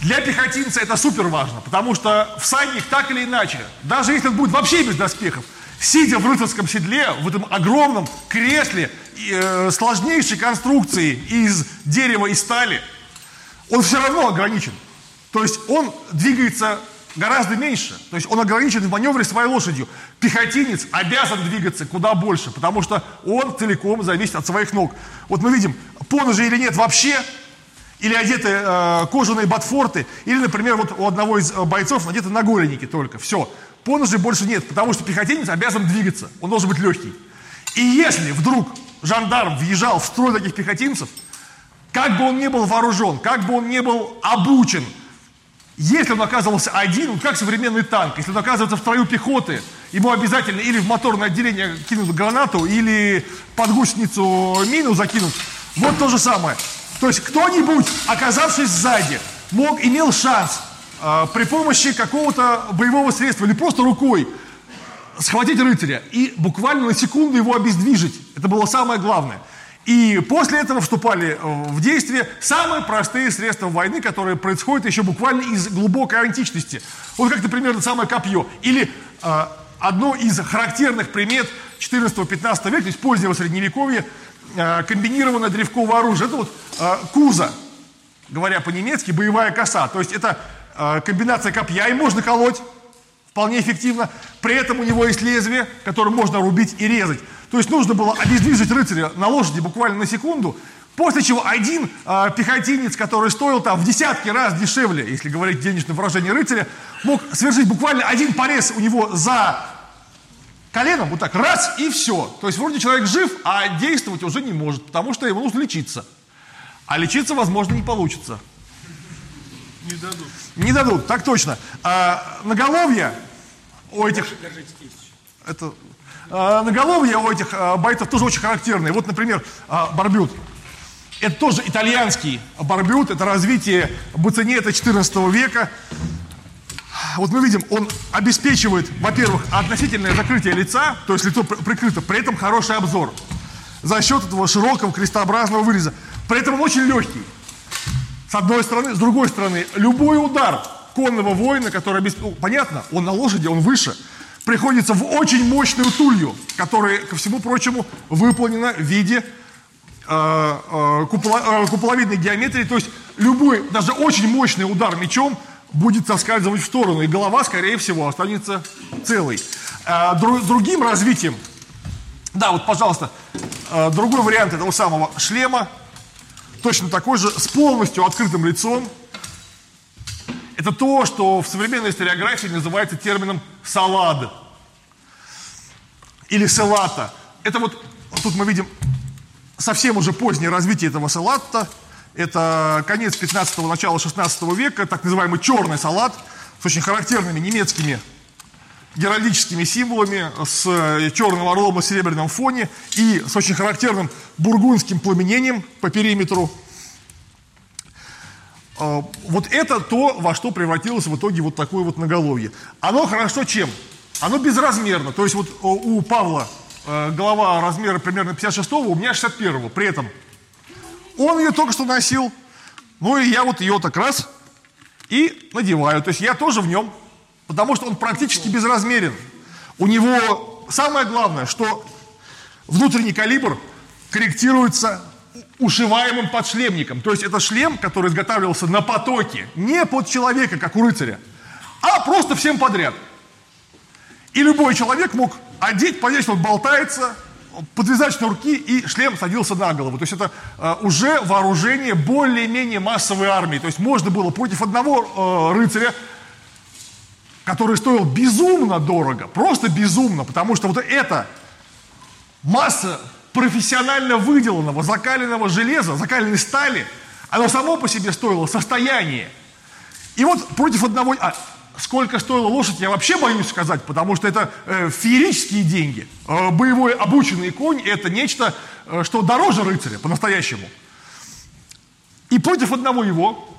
Для пехотинца это супер важно, потому что всадник так или иначе, даже если он будет вообще без доспехов, сидя в рыцарском седле, в этом огромном кресле э, сложнейшей конструкции из дерева и стали, он все равно ограничен. То есть он двигается гораздо меньше. То есть он ограничен в маневре своей лошадью. Пехотинец обязан двигаться куда больше, потому что он целиком зависит от своих ног. Вот мы видим, поножи или нет вообще, или одеты э, кожаные ботфорты, или, например, вот у одного из э, бойцов надеты наголенники только. Все. Поножей больше нет, потому что пехотинец обязан двигаться. Он должен быть легкий. И если вдруг жандарм въезжал в строй таких пехотинцев, как бы он ни был вооружен, как бы он ни был обучен, если он оказывался один, вот как современный танк, если он оказывается в строю пехоты, ему обязательно или в моторное отделение кинут гранату, или под гусеницу мину закинут. Вот то же самое. То есть кто-нибудь, оказавшись сзади, мог, имел шанс э, при помощи какого-то боевого средства или просто рукой схватить рыцаря и буквально на секунду его обездвижить. Это было самое главное. И после этого вступали в действие самые простые средства войны, которые происходят еще буквально из глубокой античности. Вот как, например, самое копье. Или э, одно из характерных примет 14-15 века, то есть позднего средневековья, Э, комбинированное древковое оружие. Это вот э, куза, говоря по-немецки, боевая коса. То есть это э, комбинация копья, и можно колоть вполне эффективно. При этом у него есть лезвие, которым можно рубить и резать. То есть нужно было обездвижить рыцаря на лошади буквально на секунду, после чего один э, пехотинец, который стоил там в десятки раз дешевле, если говорить денежное выражение рыцаря, мог совершить буквально один порез у него за коленом вот так раз и все. То есть вроде человек жив, а действовать уже не может, потому что ему нужно лечиться. А лечиться, возможно, не получится. Не дадут. Не дадут, так точно. А, наголовье у этих... Это, а, наголовье у этих а, бойцов тоже очень характерное. Вот, например, а, барбют. Это тоже итальянский барбют, это развитие буцинета 14 века вот мы видим, он обеспечивает, во-первых, относительное закрытие лица, то есть лицо прикрыто, при этом хороший обзор за счет этого широкого крестообразного выреза. При этом он очень легкий. С одной стороны, с другой стороны, любой удар конного воина, который обеспечивает, ну, понятно, он на лошади, он выше, приходится в очень мощную тулью, которая, ко всему прочему, выполнена в виде э, э, куполо, э, куполовидной геометрии, то есть любой, даже очень мощный удар мечом будет соскальзывать в сторону, и голова, скорее всего, останется целой. Э, дру, другим развитием, да, вот, пожалуйста, э, другой вариант этого самого шлема, точно такой же, с полностью открытым лицом, это то, что в современной историографии называется термином «салад» или «селата». Это вот, тут мы видим совсем уже позднее развитие этого салата. Это конец 15-го, начало 16 века, так называемый черный салат с очень характерными немецкими геральдическими символами, с э, черным орлом на серебряном фоне и с очень характерным бургундским пламенением по периметру вот это то, во что превратилось в итоге вот такое вот наголовье. Оно хорошо чем? Оно безразмерно. То есть вот у Павла э, голова размера примерно 56-го, у меня 61-го. При этом он ее только что носил, ну и я вот ее так раз и надеваю. То есть я тоже в нем, потому что он практически безразмерен. У него самое главное, что внутренний калибр корректируется ушиваемым подшлемником. То есть это шлем, который изготавливался на потоке, не под человека, как у рыцаря, а просто всем подряд. И любой человек мог одеть, что он болтается, подвязать шнурки, и шлем садился на голову. То есть это э, уже вооружение более-менее массовой армии. То есть можно было против одного э, рыцаря, который стоил безумно дорого, просто безумно, потому что вот эта масса профессионально выделанного, закаленного железа, закаленной стали, оно само по себе стоило состояние. И вот против одного... А, сколько стоила лошадь, я вообще боюсь сказать, потому что это э, феерические деньги. Э, боевой обученный конь – это нечто, э, что дороже рыцаря по-настоящему. И против одного его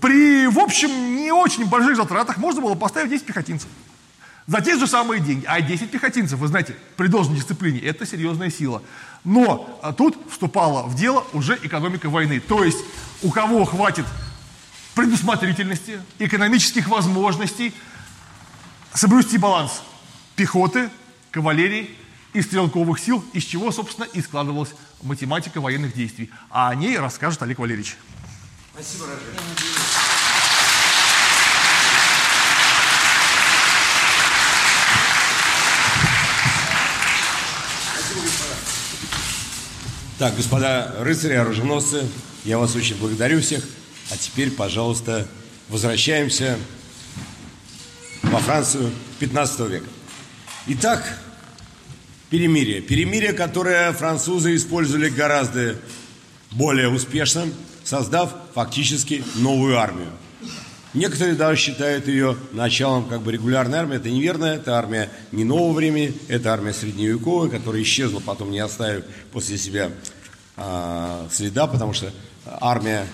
при, в общем, не очень больших затратах можно было поставить 10 пехотинцев. За те же самые деньги. А 10 пехотинцев, вы знаете, при должной дисциплине, это серьезная сила. Но а, тут вступала в дело уже экономика войны. То есть у кого хватит предусмотрительности, экономических возможностей соблюсти баланс пехоты, кавалерии и стрелковых сил, из чего, собственно, и складывалась математика военных действий. А о ней расскажет Олег Валерьевич. Спасибо, Рожер. Так, господа рыцари, оруженосцы, я вас очень благодарю всех. А теперь, пожалуйста, возвращаемся во Францию 15 века. Итак, перемирие. Перемирие, которое французы использовали гораздо более успешно, создав фактически новую армию. Некоторые даже считают ее началом как бы регулярной армии. Это неверно, это армия не нового времени, это армия средневековая, которая исчезла, потом не оставив после себя а, следа, потому что армия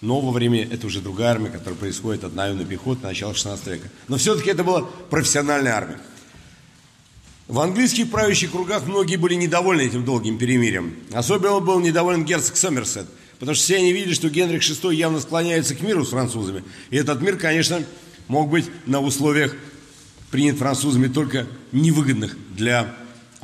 нового времени – это уже другая армия, которая происходит от наемной пехоты начала 16 века. Но все-таки это была профессиональная армия. В английских правящих кругах многие были недовольны этим долгим перемирием. Особенно был недоволен герцог Сомерсет – Потому что все они видели, что Генрих VI явно склоняется к миру с французами. И этот мир, конечно, мог быть на условиях принят французами только невыгодных для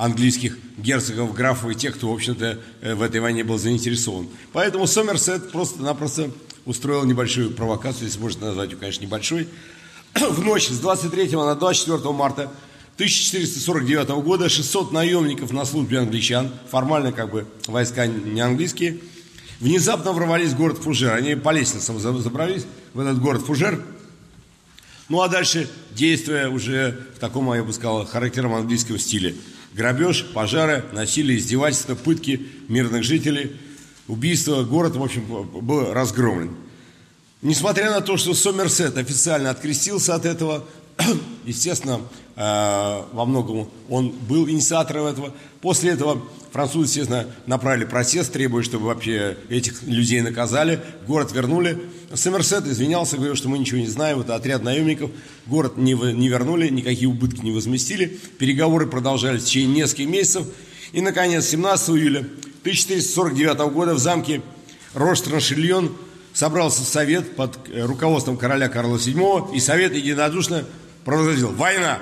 английских герцогов, графов и тех, кто, в общем-то, э, в этой войне был заинтересован. Поэтому Сомерсет просто-напросто устроил небольшую провокацию, если можно назвать ее, конечно, небольшой. В ночь с 23 на 24 марта 1449 года 600 наемников на службе англичан, формально как бы войска не английские, внезапно ворвались в город Фужер. Они по лестницам забрались в этот город Фужер. Ну а дальше, действуя уже в таком, я бы сказал, характерном английском стиле. Грабеж, пожары, насилие, издевательства, пытки мирных жителей, убийство. Город, в общем, был разгромлен. Несмотря на то, что Сомерсет официально открестился от этого, естественно, во многом он был инициатором этого. После этого Французы, естественно, направили протест, требуя, чтобы вообще этих людей наказали. Город вернули. Сомерсет извинялся, говорил, что мы ничего не знаем. Это отряд наемников. Город не, не вернули, никакие убытки не возместили. Переговоры продолжались в течение нескольких месяцев. И, наконец, 17 июля 1449 года в замке Рош-Траншильон собрался совет под руководством короля Карла VII, и совет единодушно провозгласил «Война!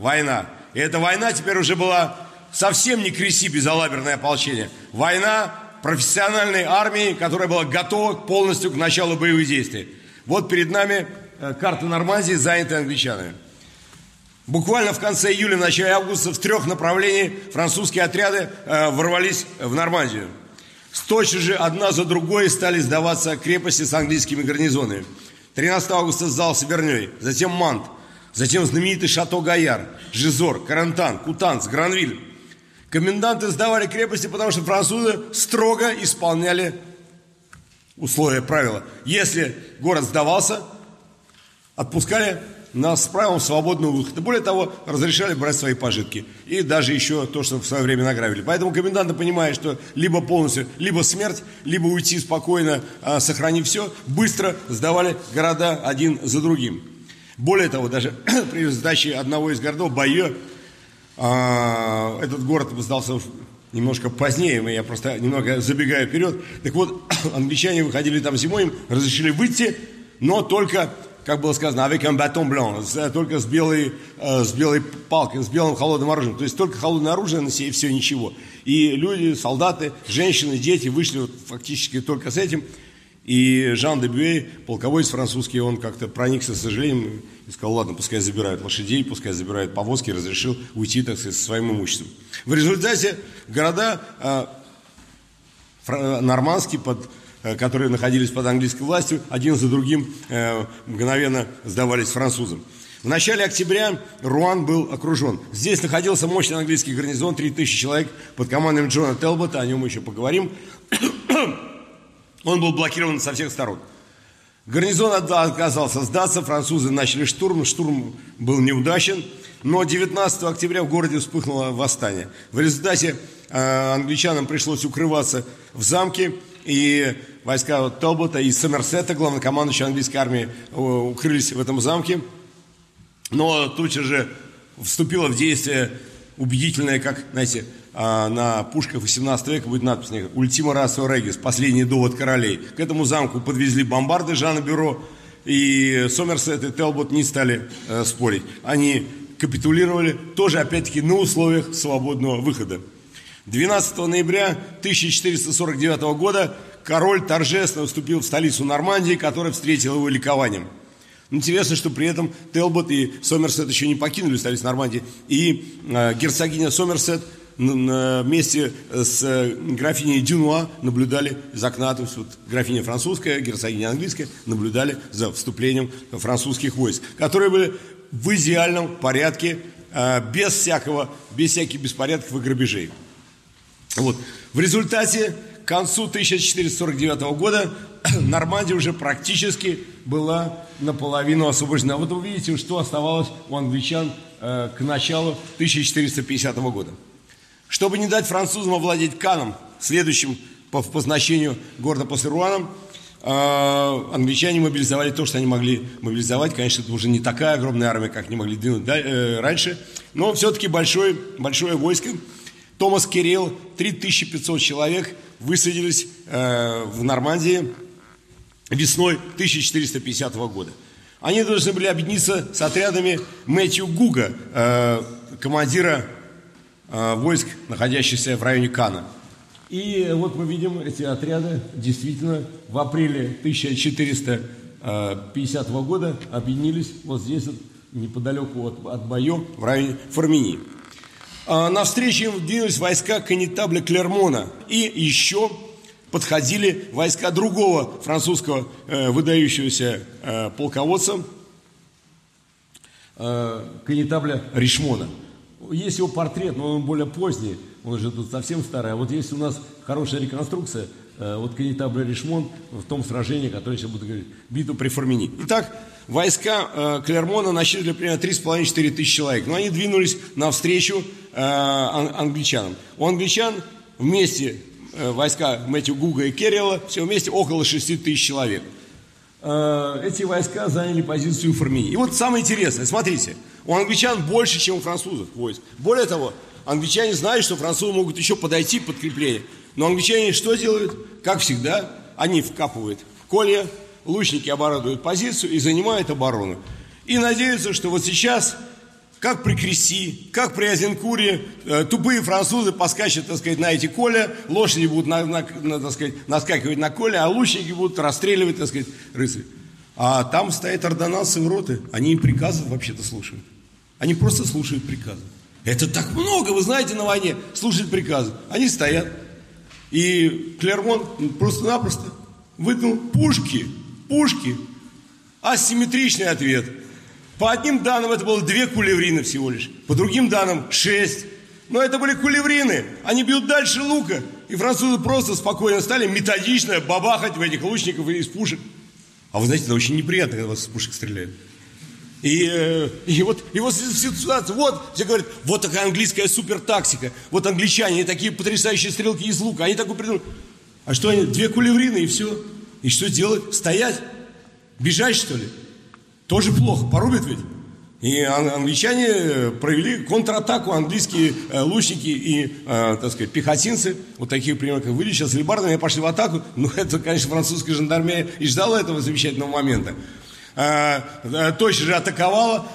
Война!» И эта война теперь уже была совсем не креси безалаберное ополчение. Война профессиональной армии, которая была готова полностью к началу боевых действий. Вот перед нами э, карта Нормандии, занятая англичанами. Буквально в конце июля, начале августа в трех направлениях французские отряды э, ворвались в Нормандию. Сточно же одна за другой стали сдаваться крепости с английскими гарнизонами. 13 августа сдался Верней, затем Мант, затем знаменитый Шато Гаяр, Жизор, Карантан, Кутанс, Гранвиль. Коменданты сдавали крепости, потому что французы строго исполняли условия, правила. Если город сдавался, отпускали нас с правом свободного выхода. Более того, разрешали брать свои пожитки. И даже еще то, что в свое время награбили. Поэтому коменданты понимают, что либо полностью, либо смерть, либо уйти спокойно, а, сохранив все, быстро сдавали города один за другим. Более того, даже при сдаче одного из городов, Байо, а, этот город сдался немножко позднее, я просто немного забегаю вперед. Так вот, англичане выходили там зимой, им разрешили выйти, но только как было сказано, avec un bâton blanc, только с белой, э, с белой палкой, с белым холодным оружием. То есть только холодное оружие на себе и все, ничего. И люди, солдаты, женщины, дети вышли вот фактически только с этим. И Жан де Бюэ, полководец французский, он как-то проникся с сожалением и сказал, ладно, пускай забирают лошадей, пускай забирают повозки, разрешил уйти, так сказать, со своим имуществом. В результате города э, нормандские под Э, которые находились под английской властью, один за другим э, мгновенно сдавались французам. В начале октября Руан был окружен. Здесь находился мощный английский гарнизон, 3000 человек под командой Джона Телбота, о нем мы еще поговорим. Он был блокирован со всех сторон. Гарнизон отказался сдаться, французы начали штурм, штурм был неудачен, но 19 октября в городе вспыхнуло восстание. В результате э, англичанам пришлось укрываться в замке, и войска Толбота и Сомерсета, главнокомандующий английской армии, укрылись в этом замке. Но тут же вступила в действие убедительная, как, знаете, на пушках 18 века будет надпись «Ультима расо регис», «Последний довод королей». К этому замку подвезли бомбарды Жана Бюро, и Сомерсет и Телбот не стали э, спорить. Они капитулировали, тоже опять-таки на условиях свободного выхода. 12 ноября 1449 года король торжественно вступил в столицу Нормандии, которая встретила его ликованием. Интересно, что при этом Телбот и Сомерсет еще не покинули столицу Нормандии, и э, герцогиня Сомерсет вместе с э, графиней Дюнуа наблюдали из окна, то есть вот графиня французская, герцогиня английская, наблюдали за вступлением французских войск, которые были в идеальном порядке, э, без всякого, без всяких беспорядков и грабежей. Вот. В результате к концу 1449 года Нормандия уже практически была наполовину освобождена. Вот вы видите, что оставалось у англичан э, к началу 1450 года. Чтобы не дать французам овладеть Каном, следующим по, по значению города после Руана, э, англичане мобилизовали то, что они могли мобилизовать. Конечно, это уже не такая огромная армия, как они могли двинуть да, э, раньше, но все-таки большое, большое войско. Томас Кирилл, 3500 человек высадились э, в Нормандии весной 1450 года. Они должны были объединиться с отрядами Мэтью Гуга, э, командира войск, находящихся в районе Кана. И вот мы видим эти отряды действительно в апреле 1450 года объединились вот здесь, вот, неподалеку от, от Байо, в районе Формини. А, на встречу им двинулись войска канетабля Клермона. И еще подходили войска другого французского э, выдающегося э, полководца, э, канетабля Ришмона. Есть его портрет, но он более поздний, он уже тут совсем старый. А вот есть у нас хорошая реконструкция, э, вот канетабля Ришмон в том сражении, которое сейчас буду говорить, битву при Формини. Итак, войска э, Клермона насчитывали примерно 3,5-4 тысячи человек. Но они двинулись навстречу э, англичанам. У англичан вместе войска Мэтью Гуга и Керрила, все вместе около 6 тысяч человек. Эти войска заняли позицию Формини. И вот самое интересное, смотрите, у англичан больше, чем у французов войск. Более того, англичане знают, что французы могут еще подойти к подкреплению. Но англичане что делают? Как всегда, они вкапывают колья, лучники оборудуют позицию и занимают оборону. И надеются, что вот сейчас как при Креси, как при Азенкуре, э, тупые французы поскачут, так сказать, на эти коля, лошади будут, на, на, на, так сказать, наскакивать на коля, а лучники будут расстреливать, так сказать, рыцарь. А там стоят ордонансы в роты, они им приказов вообще-то слушают. Они просто слушают приказы. Это так много, вы знаете, на войне, слушают приказы. Они стоят. И Клермон просто-напросто вытянул пушки, пушки. Асимметричный ответ – по одним данным это было две кулеврины всего лишь, по другим данным шесть. Но это были кулеврины, они бьют дальше лука. И французы просто спокойно стали методично бабахать в этих лучников из пушек. А вы знаете, это очень неприятно, когда вас из пушек стреляют. И, э, и вот, и вот ситуация, вот, все говорят, вот такая английская супертаксика, вот англичане, такие потрясающие стрелки из лука, они такой придумали. А что они, две кулеврины и все. И что делать? Стоять? Бежать, что ли? Тоже плохо, порубят ведь. И англичане провели контратаку, английские э, лучники и, э, так сказать, пехотинцы, вот таких примеров, как вы, сейчас лебардами пошли в атаку. Ну, это, конечно, французская жандармерия и ждала этого замечательного момента. Э, точно же атаковала,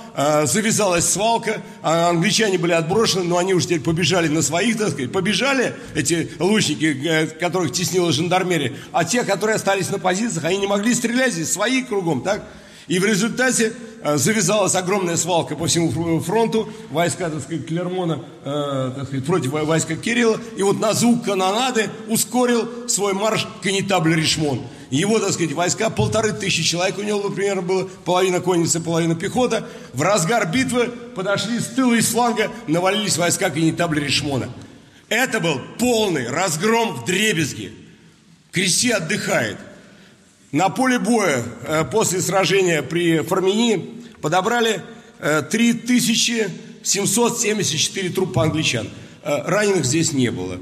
завязалась свалка, а англичане были отброшены, но они уже теперь побежали на своих, так сказать, побежали эти лучники, которых теснила жандармерия, а те, которые остались на позициях, они не могли стрелять здесь, свои кругом, так? И в результате э, завязалась огромная свалка по всему фронту, войска, так сказать, Клермона, э, так сказать, против войска Кирилла, и вот на звук канонады ускорил свой марш конетабль Ришмон. Его, так сказать, войска, полторы тысячи человек у него, примерно, было, половина конницы, половина пехота, в разгар битвы подошли с тыла и с фланга, навалились войска конетабля Ришмона. Это был полный разгром в дребезге. Креси отдыхает. На поле боя э, после сражения при Формини подобрали 3774 э, трупа англичан. Э, раненых здесь не было.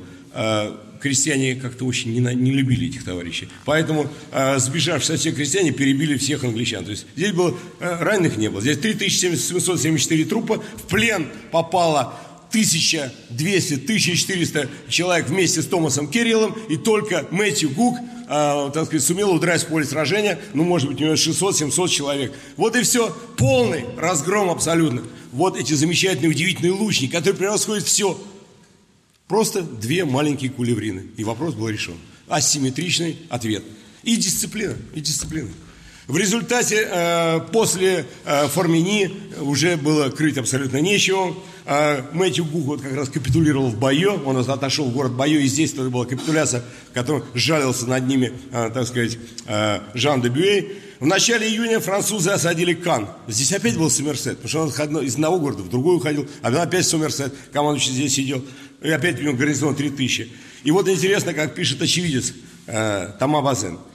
Крестьяне как-то очень не, не любили этих товарищей. Поэтому сбежавшие все крестьяне перебили всех англичан. То есть здесь было, раненых не было. Здесь 3774 трупа. В плен попало 1200-1400 человек вместе с Томасом Кириллом. И только Мэтью Гук э, так сказать, сумел удрать в поле сражения, ну, может быть, у него 600-700 человек. Вот и все. Полный разгром абсолютно. Вот эти замечательные, удивительные лучники, которые превосходят все. Просто две маленькие кулеврины. И вопрос был решен. Асимметричный ответ. И дисциплина, и дисциплина. В результате э, после э, Формини уже было крыть абсолютно нечего. Э, Мэтью Гук вот как раз капитулировал в Байо, он отошел в город Байо, и здесь тоже была капитуляция, которой жалился над ними, э, так сказать, э, Жан де Бюэй. В начале июня французы осадили Кан. Здесь опять был Сомерсет, потому что он из одного города в другой уходил, а потом опять Сомерсет, командующий здесь сидел, и опять у него гарнизон 3000. И вот интересно, как пишет очевидец э, Тома Базен –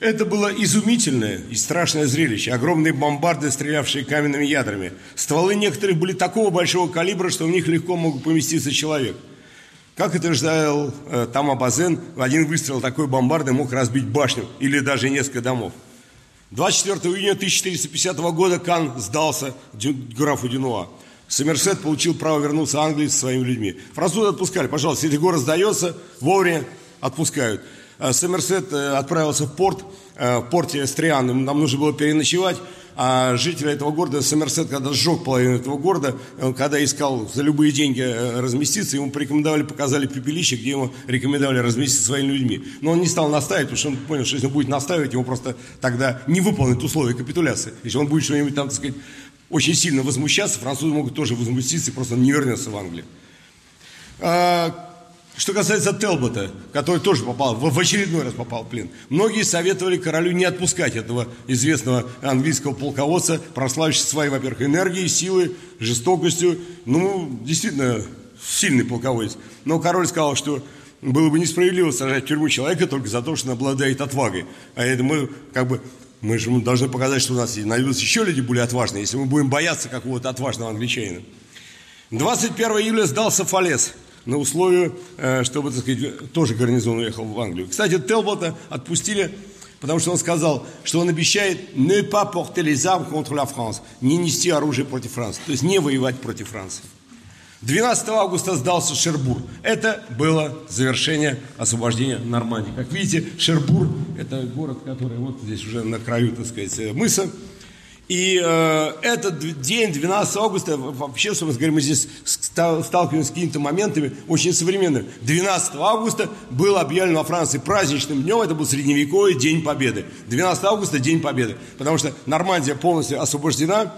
это было изумительное и страшное зрелище. Огромные бомбарды, стрелявшие каменными ядрами. Стволы некоторых были такого большого калибра, что в них легко мог поместиться человек. Как это ждал э, Тома Базен, в один выстрел такой бомбарды мог разбить башню или даже несколько домов. 24 июня 1450 года Кан сдался графу Дюнуа. Сомерсет получил право вернуться в Англию со своими людьми. Французы отпускали, пожалуйста, если город сдается, вовремя отпускают. Э, Сомерсет э, отправился в порт, э, в порте Стриан, нам нужно было переночевать, а жители этого города, Сомерсет, когда сжег половину этого города, когда искал за любые деньги разместиться, ему порекомендовали, показали пепелище, где ему рекомендовали разместиться своими людьми. Но он не стал настаивать, потому что он понял, что если он будет настаивать, ему просто тогда не выполнит условия капитуляции. Если он будет что-нибудь там, так сказать, очень сильно возмущаться, французы могут тоже возмутиться и просто не вернется в Англию. А, что касается Телбота, который тоже попал, в очередной раз попал в плен, многие советовали королю не отпускать этого известного английского полководца, прославившего своей, во-первых, энергией, силой, жестокостью. Ну, действительно, сильный полководец. Но король сказал, что было бы несправедливо сажать в тюрьму человека только за то, что он обладает отвагой. А это мы как бы мы же должны показать, что у нас найдутся еще люди более отважные, если мы будем бояться какого-то отважного англичанина. 21 июля сдался Фалес – на условие, э, чтобы, так сказать, тоже гарнизон уехал в Англию. Кстати, Телбота отпустили, потому что он сказал, что он обещает не pas porter les armes contre la France, не нести оружие против Франции, то есть не воевать против Франции. 12 августа сдался Шербур. Это было завершение освобождения Нормандии. Как видите, Шербур – это город, который вот здесь уже на краю, так сказать, мыса. И э, этот день, 12 августа, вообще, собственно говоря, мы здесь сталкиваемся с какими-то моментами очень современными. 12 августа был объявлен во Франции праздничным днем, это был средневековый День Победы. 12 августа – День Победы, потому что Нормандия полностью освобождена.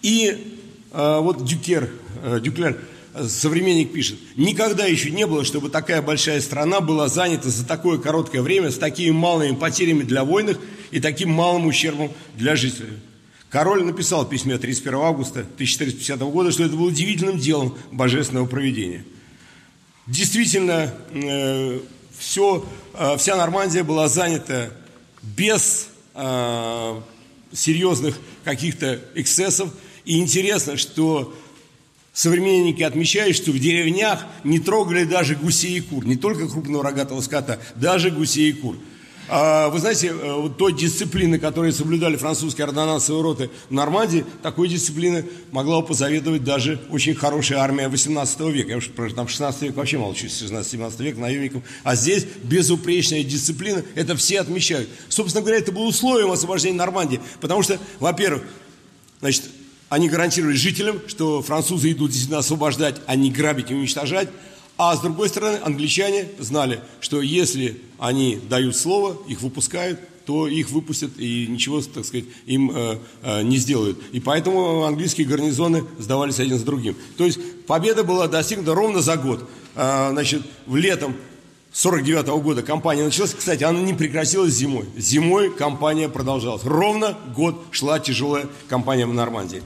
И э, вот Дюкер, э, Дюклер, современник пишет, никогда еще не было, чтобы такая большая страна была занята за такое короткое время с такими малыми потерями для воинов и таким малым ущербом для жителей. Король написал в письме 31 августа 1450 года, что это было удивительным делом божественного проведения. Действительно, э, все, э, вся Нормандия была занята без э, серьезных каких-то эксцессов. И интересно, что современники отмечают, что в деревнях не трогали даже гусей и кур, не только крупного рогатого скота, даже гусей и кур – а, вы знаете, э, вот той дисциплины, которую соблюдали французские ордонансовые роты в Нормандии, такой дисциплины могла позавидовать даже очень хорошая армия 18 века. Я уж там 16 век вообще молчу, 16-17 век наемников. А здесь безупречная дисциплина, это все отмечают. Собственно говоря, это было условием освобождения Нормандии, потому что, во-первых, значит, они гарантировали жителям, что французы идут действительно освобождать, а не грабить и уничтожать. А с другой стороны, англичане знали, что если они дают слово, их выпускают, то их выпустят и ничего, так сказать, им э, э, не сделают. И поэтому английские гарнизоны сдавались один за другим. То есть победа была достигнута ровно за год. Э, значит, в летом 49 -го года кампания началась. Кстати, она не прекратилась зимой. Зимой кампания продолжалась. Ровно год шла тяжелая кампания в Нормандии.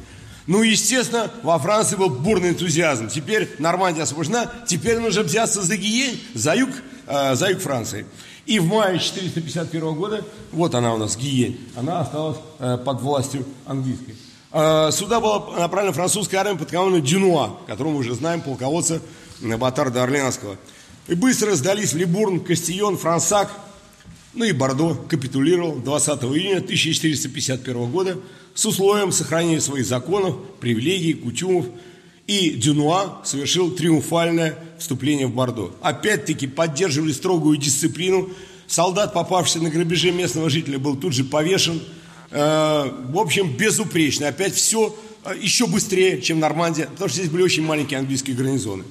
Ну, естественно, во Франции был бурный энтузиазм. Теперь Нормандия освобождена, теперь нужно взяться за Гиень, за юг, э, за юг Франции. И в мае 451 года, вот она у нас, Гиень, она осталась э, под властью английской. Э, сюда была направлена французская армия под командой Дюнуа, которого мы уже знаем, полководца Батарда Орлеанского. И быстро сдались Либурн, Кастион, Франсак, ну и Бордо капитулировал 20 июня 1451 года с условием сохранения своих законов, привилегий, кутюмов. И Дюнуа совершил триумфальное вступление в Бордо. Опять-таки поддерживали строгую дисциплину. Солдат, попавший на грабеже местного жителя, был тут же повешен. Э, в общем, безупречно. Опять все э, еще быстрее, чем Нормандия, потому что здесь были очень маленькие английские гарнизоны.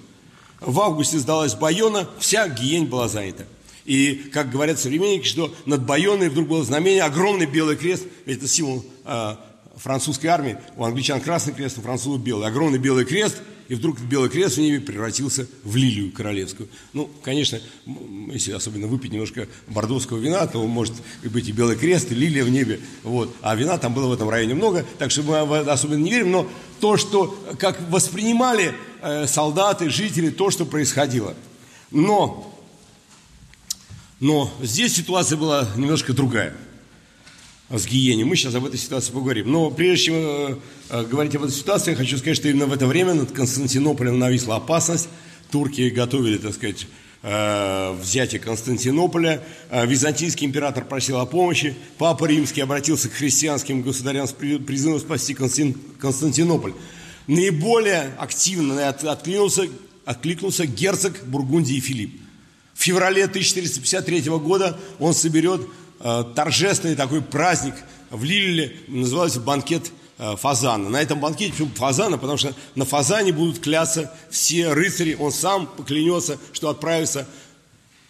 В августе сдалась Байона, вся Гиень была занята. И, как говорят современники, что над Байоной вдруг было знамение, огромный белый крест, это символ э, французской армии, у англичан красный крест, у французов белый, огромный белый крест, и вдруг белый крест в небе превратился в лилию королевскую. Ну, конечно, если особенно выпить немножко бордовского вина, то может быть и белый крест, и лилия в небе. Вот. А вина там было в этом районе много, так что мы особенно не верим, но то, что, как воспринимали э, солдаты, жители, то, что происходило. Но но здесь ситуация была немножко другая с гиеней. Мы сейчас об этой ситуации поговорим. Но прежде чем э, э, говорить об этой ситуации, я хочу сказать, что именно в это время над Константинополем нависла опасность. Турки готовили, так сказать, э, взятие Константинополя. Византийский император просил о помощи. Папа Римский обратился к христианским государям с призывом спасти Константинополь. Наиболее активно откликнулся, откликнулся герцог Бургундии Филипп. В феврале 1453 года он соберет торжественный такой праздник в Лилле, называется банкет э, фазана. На этом банкете, почему фазана? Потому что на фазане будут кляться все рыцари, он сам поклянется, что отправится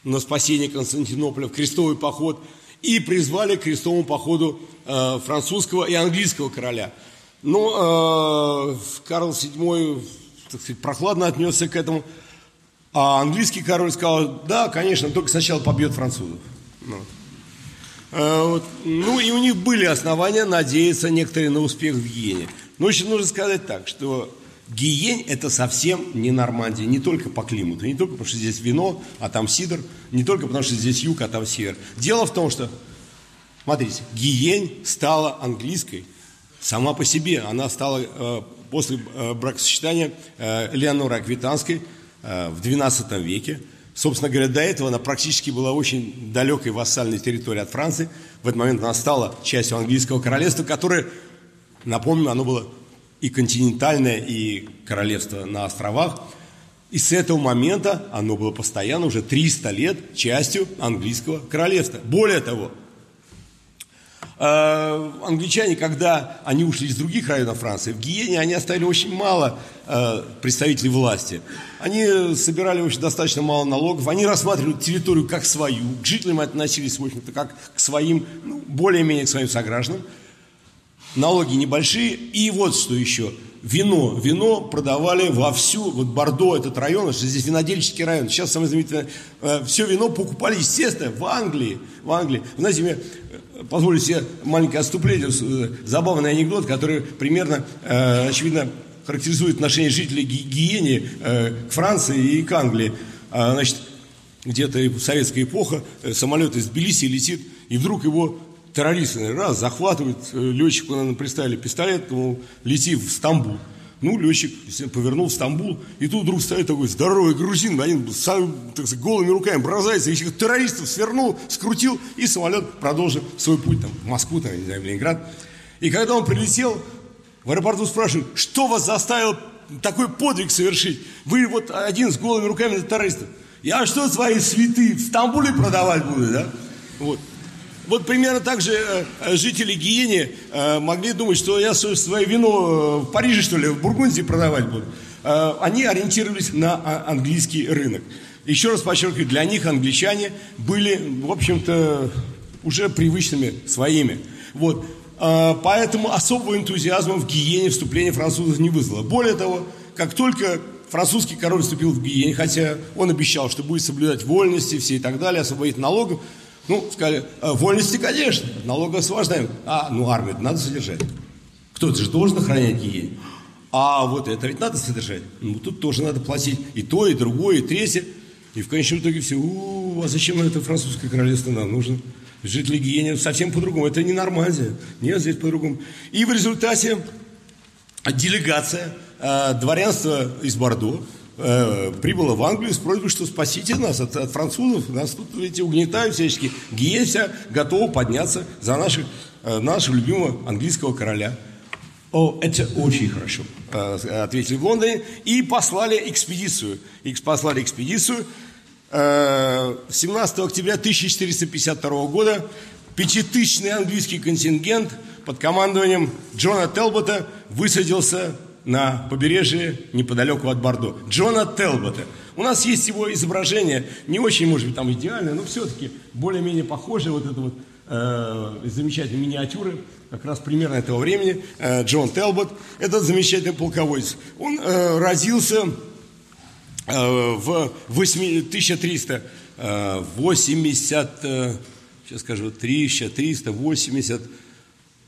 на спасение Константинополя в крестовый поход, и призвали к крестовому походу э, французского и английского короля. Но э, Карл VII так сказать, прохладно отнесся к этому, а английский король сказал, да, конечно, только сначала побьет французов. Ну. Вот. Ну и у них были основания надеяться некоторые на успех в Гиене. Но еще нужно сказать так, что Гиень это совсем не Нормандия, не только по климату, не только потому что здесь вино, а там сидр, не только потому что здесь юг, а там север. Дело в том, что, смотрите, Гиень стала английской сама по себе. Она стала э, после э, бракосочетания э, Леоноры Аквитанской – Э, в XII веке. Собственно говоря, до этого она практически была очень далекой вассальной территорией от Франции. В этот момент она стала частью английского королевства, которое, напомню, оно было и континентальное, и королевство на островах. И с этого момента оно было постоянно уже 300 лет частью английского королевства. Более того, Э, англичане, когда они ушли из других районов Франции, в Гиене они оставили очень мало э, представителей власти. Они собирали очень достаточно мало налогов, они рассматривали территорию как свою, к жителям относились, в общем-то, как к своим, ну, более-менее к своим согражданам. Налоги небольшие, и вот что еще – вино. Вино продавали вовсю, вот Бордо, этот район, что здесь винодельческий район. Сейчас самое знаменитое, э, все вино покупали, естественно, в Англии. В Англии. Знаете, мне позволю себе маленькое отступление, э, забавный анекдот, который примерно, очевидно, характеризует отношение жителей Гиени к Франции и к Англии. А, значит, где-то советская эпоха, самолет из Тбилиси летит, и вдруг его террористы раз захватывают, э, летчику наверное, приставили пистолет, ну, лети в Стамбул. Ну, летчик повернул в Стамбул, и тут вдруг стоит такой здоровый грузин, один сам, так сказать, голыми руками бросается, еще террористов свернул, скрутил, и самолет продолжил свой путь там, в Москву, там, не знаю, в Ленинград. И когда он прилетел, в аэропорту спрашивают, что вас заставило такой подвиг совершить? Вы вот один с голыми руками террористов. Я что свои цветы в Стамбуле продавать буду, да? Вот. Вот примерно так же э, жители Гиени э, могли думать, что я свое вино э, в Париже, что ли, в Бургундии продавать буду. Они ориентировались на а, английский рынок. Еще раз подчеркиваю, для них англичане были, в общем-то, уже привычными своими. Вот. Поэтому особого энтузиазма в Гиене вступление французов не вызвало. Более того, как только французский король вступил в Гиене, хотя он обещал, что будет соблюдать вольности все и так далее, освободить налогов, ну, сказали, «А, вольности, конечно, налога освобождаем. А, ну, армию надо содержать. Кто-то же должен охранять гиене. А вот это ведь надо содержать. Ну, тут тоже надо платить и то, и другое, и третье. И в конечном итоге все, у, а зачем это французское королевство нам нужно? Жители гиене совсем по-другому. Это не Нормандия. Нет, здесь по-другому. И в результате делегация э, дворянства из Бордо э, прибыла в Англию с просьбой, что спасите нас от, от французов, нас тут, видите, угнетают всячески. Гия вся готова подняться за наших, э, нашего любимого английского короля. О, это очень хорошо, э, ответили в Лондоне, и послали экспедицию. Их послали экспедицию. Э, 17 октября 1452 года пятитысячный английский контингент под командованием Джона Телбота высадился на побережье неподалеку от Бордо. Джона Телбота. У нас есть его изображение, не очень, может быть, там идеальное, но все-таки более-менее похожее, вот это вот э, замечательные миниатюры, как раз примерно этого времени, э, Джон Телбот, этот замечательный полководец. Он э, родился э, в 8, 1380, э, сейчас скажу, 1380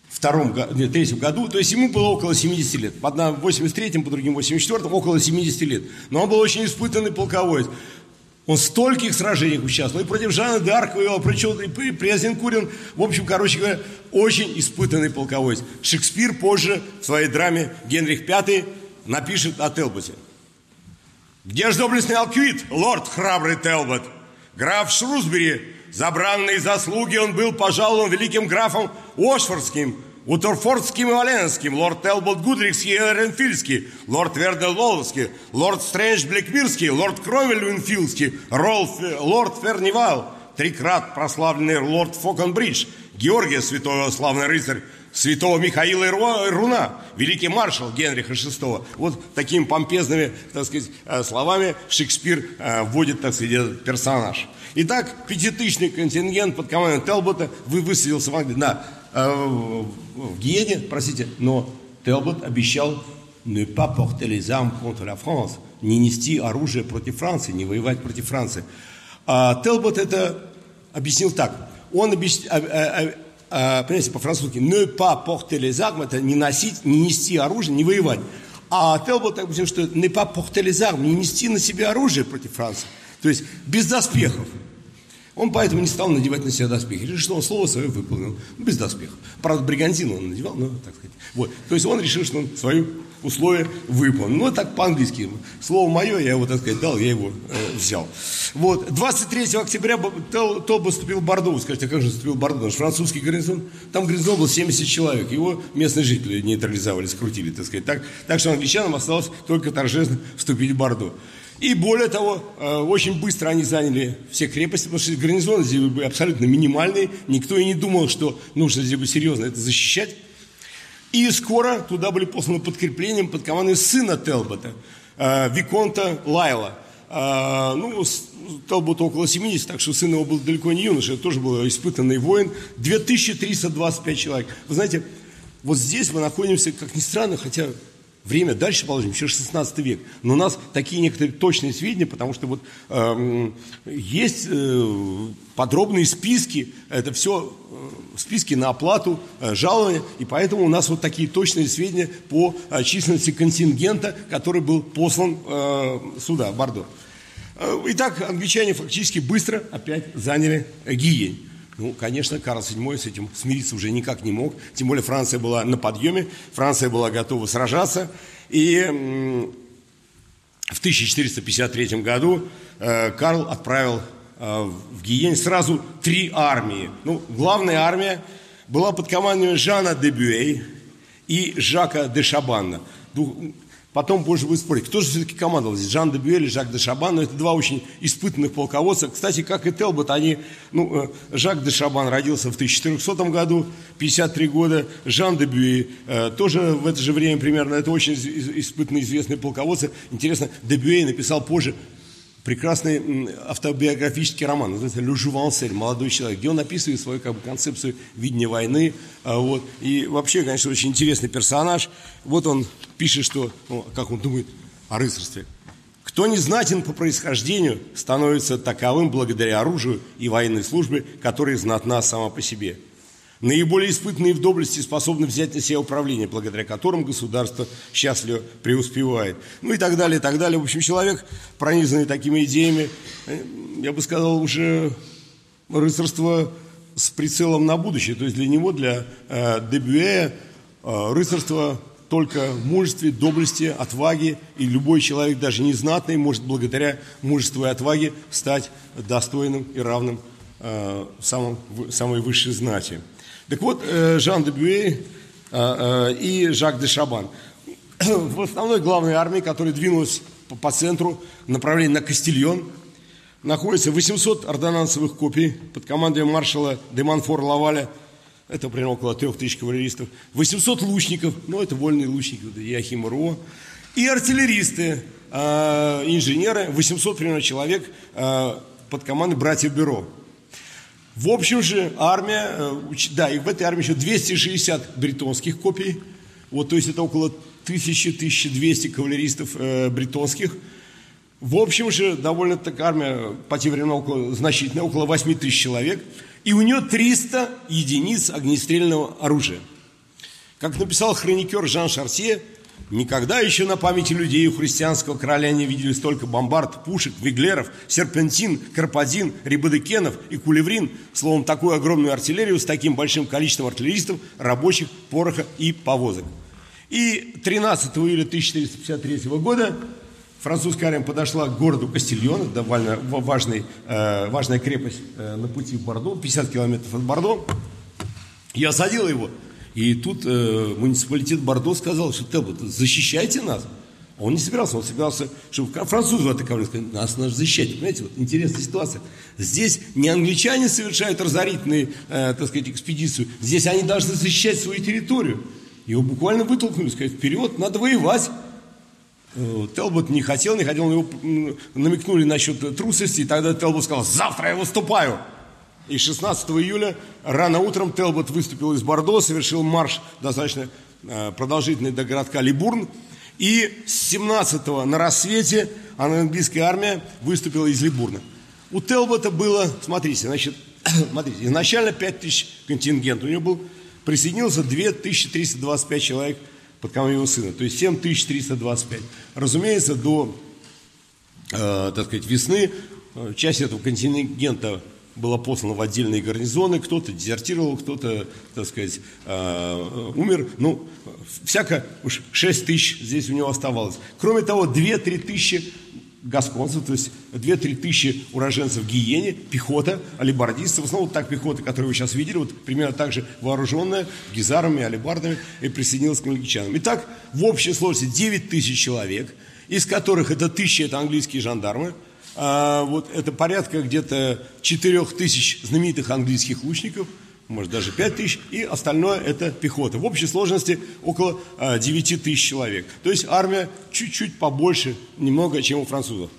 втором, нет, третьем году, то есть ему было около 70 лет. По одному 83-м, по другим 84-м, около 70 лет. Но он был очень испытанный полководец. Он в стольких сражениях участвовал. И против Жана Д'Арк воевал, причем и при Азенкурин. В общем, короче говоря, очень испытанный полководец. Шекспир позже в своей драме «Генрих V» напишет о Телботе. «Где ж доблестный Алквит, лорд храбрый Телбот? Граф Шрусбери, за бранные заслуги он был пожалован великим графом Ошфордским, Утерфордским и Валенским, лорд Телбот Гудрикский и Ренфильский, лорд Вердел Лоловский, лорд Стрэндж Блекмирский, лорд Кровель Уинфилдский, Ролф, лорд Фернивал, трикрат прославленный лорд Фокенбридж, Георгия, святой славный рыцарь, святого Михаила и Руна, великий маршал Генриха VI. Вот такими помпезными, так сказать, э, словами Шекспир э, вводит, так сказать, персонаж. Итак, пятитысячный контингент под командой Телбота вы высадился в Англии, на, э, в Гиене, простите, но Телбот обещал ne pas porter les armes contre la France, не нести оружие против Франции, не воевать против Франции. А Телбот это объяснил так. Он объяснил, а, а, а, понимаете, по-французски, ne pas porter les armes, это не носить, не нести оружие, не воевать. А Телбот так объяснил, что ne pas porter les armes, не нести на себе оружие против Франции. То есть без доспехов. Он поэтому не стал надевать на себя доспехи. Решил, что он слово свое выполнил. Без доспехов. Правда, бригантину он надевал, но так сказать. Вот. То есть он решил, что он свое условие выполнил. Ну, так по-английски. Слово мое, я его, так сказать, дал, я его э, взял. Вот. 23 октября Тол поступил в Бордо. Вы скажете, а как же поступил в Бордо? Что французский гарнизон, там гарнизон был 70 человек. Его местные жители нейтрализовали, скрутили, так сказать. Так, так что англичанам осталось только торжественно вступить в Бордо. И более того, э, очень быстро они заняли все крепости, потому что гарнизоны здесь были абсолютно минимальные. Никто и не думал, что нужно здесь бы серьезно это защищать. И скоро туда были посланы подкреплением под командой сына Телбота, э, Виконта Лайла. Э, ну, Телботу около 70, так что сын его был далеко не юноша, это тоже был испытанный воин. 2325 человек. Вы знаете, вот здесь мы находимся, как ни странно, хотя время дальше положим, еще 16 век. Но у нас такие некоторые точные сведения, потому что вот э, есть э, подробные списки, это все э, списки на оплату э, жалования, и поэтому у нас вот такие точные сведения по э, численности контингента, который был послан э, сюда, в Бордо. Э, итак, англичане фактически быстро опять заняли Гиень. Ну, конечно, Карл VII с этим смириться уже никак не мог. Тем более Франция была на подъеме, Франция была готова сражаться. И в 1453 году э, Карл отправил э, в Гиень сразу три армии. Ну, главная армия была под командованием Жана де Бюэй и Жака де Шабанна. Потом позже будет спорить, кто же все-таки командовал здесь, Жан де Бюэль и Жак де Шабан, но это два очень испытанных полководца. Кстати, как и Телбот, они, ну, э, Жак де Шабан родился в 1400 году, 53 года, Жан де Бюэ э, тоже в это же время примерно, это очень испытанные известные полководцы. Интересно, де Бюэ написал позже прекрасный автобиографический роман, называется «Ле Жувансель», «Молодой человек», где он описывает свою как бы, концепцию видения войны. А, вот. И вообще, конечно, очень интересный персонаж. Вот он пишет, что, ну, как он думает о рыцарстве. Кто не знатен по происхождению, становится таковым благодаря оружию и военной службе, которая знатна сама по себе – наиболее испытанные в доблести способны взять на себя управление, благодаря которым государство счастливо преуспевает. Ну и так далее, и так далее. В общем, человек, пронизанный такими идеями, э, я бы сказал, уже рыцарство с прицелом на будущее. То есть для него, для э, Дебюэ, э, рыцарство только в мужестве, доблести, отваге, и любой человек, даже незнатный, может благодаря мужеству и отваге стать достойным и равным э, самым, самой высшей знати. Так вот, э, Жан де Бюэ э, э, и Жак де Шабан. В основной главной армии, которая двинулась по центру, направление на Кастильон, находится 800 ордонансовых копий под командой маршала де Манфор Лаваля, это примерно около 3000 кавалеристов, 800 лучников, ну это вольные лучники, это Яхим Руо, и артиллеристы, инженеры, 800 примерно человек под командой братьев Бюро. В общем же, армия, э, да, и в этой армии еще 260 бретонских копий, вот, то есть это около 1000-1200 кавалеристов э, бретонских. В общем же, довольно так армия по тем временам около, значительная, около 8 тысяч человек, и у нее 300 единиц огнестрельного оружия. Как написал хроникер Жан Шарсье, Никогда еще на памяти людей у христианского короля не видели столько бомбард, пушек, виглеров, серпентин, карпадин, рибодекенов и кулеврин. Словом, такую огромную артиллерию с таким большим количеством артиллеристов, рабочих, пороха и повозок. И 13 июля 1453 года французская армия подошла к городу Кастильон, довольно важный, э, важная крепость э, на пути в Бордо, 50 километров от Бордо, и осадила его – и тут э, муниципалитет Бордо сказал, что Телбот, защищайте нас. Он не собирался, он собирался, чтобы французы атаковали, сказали, нас надо защищать. Понимаете, вот интересная ситуация. Здесь не англичане совершают разорительные, э, так сказать, экспедицию, здесь они должны защищать свою территорию. Его буквально вытолкнули, сказать, вперед, надо воевать. Э, Телбот не хотел, не хотел, его намекнули насчет трусости, и тогда Телбот сказал, завтра я выступаю. И 16 июля рано утром Телбот выступил из Бордо, совершил марш достаточно э, продолжительный до городка Либурн. И с 17 на рассвете английская армия выступила из Либурна. У Телбота было, смотрите, значит, смотрите, изначально 5 тысяч контингент. У него был, присоединился 2325 человек под командой его сына, то есть 7325. Разумеется, до, э, так сказать, весны э, часть этого контингента было послано в отдельные гарнизоны, кто-то дезертировал, кто-то, так сказать, э, умер. Ну, всяко уж 6 тысяч здесь у него оставалось. Кроме того, 2-3 тысячи гасконцев, то есть 2-3 тысячи уроженцев Гиене, пехота, алибардисты, в основном так пехота, которую вы сейчас видели, вот примерно так же вооруженная, гизарами, алибардами, и присоединилась к англичанам. Итак, в общей сложности 9 тысяч человек, из которых это тысячи, это английские жандармы, а, вот это порядка где-то 4 тысяч знаменитых английских лучников – может даже 5 тысяч, и остальное это пехота. В общей сложности около 9 а, тысяч человек. То есть армия чуть-чуть побольше, немного, чем у французов.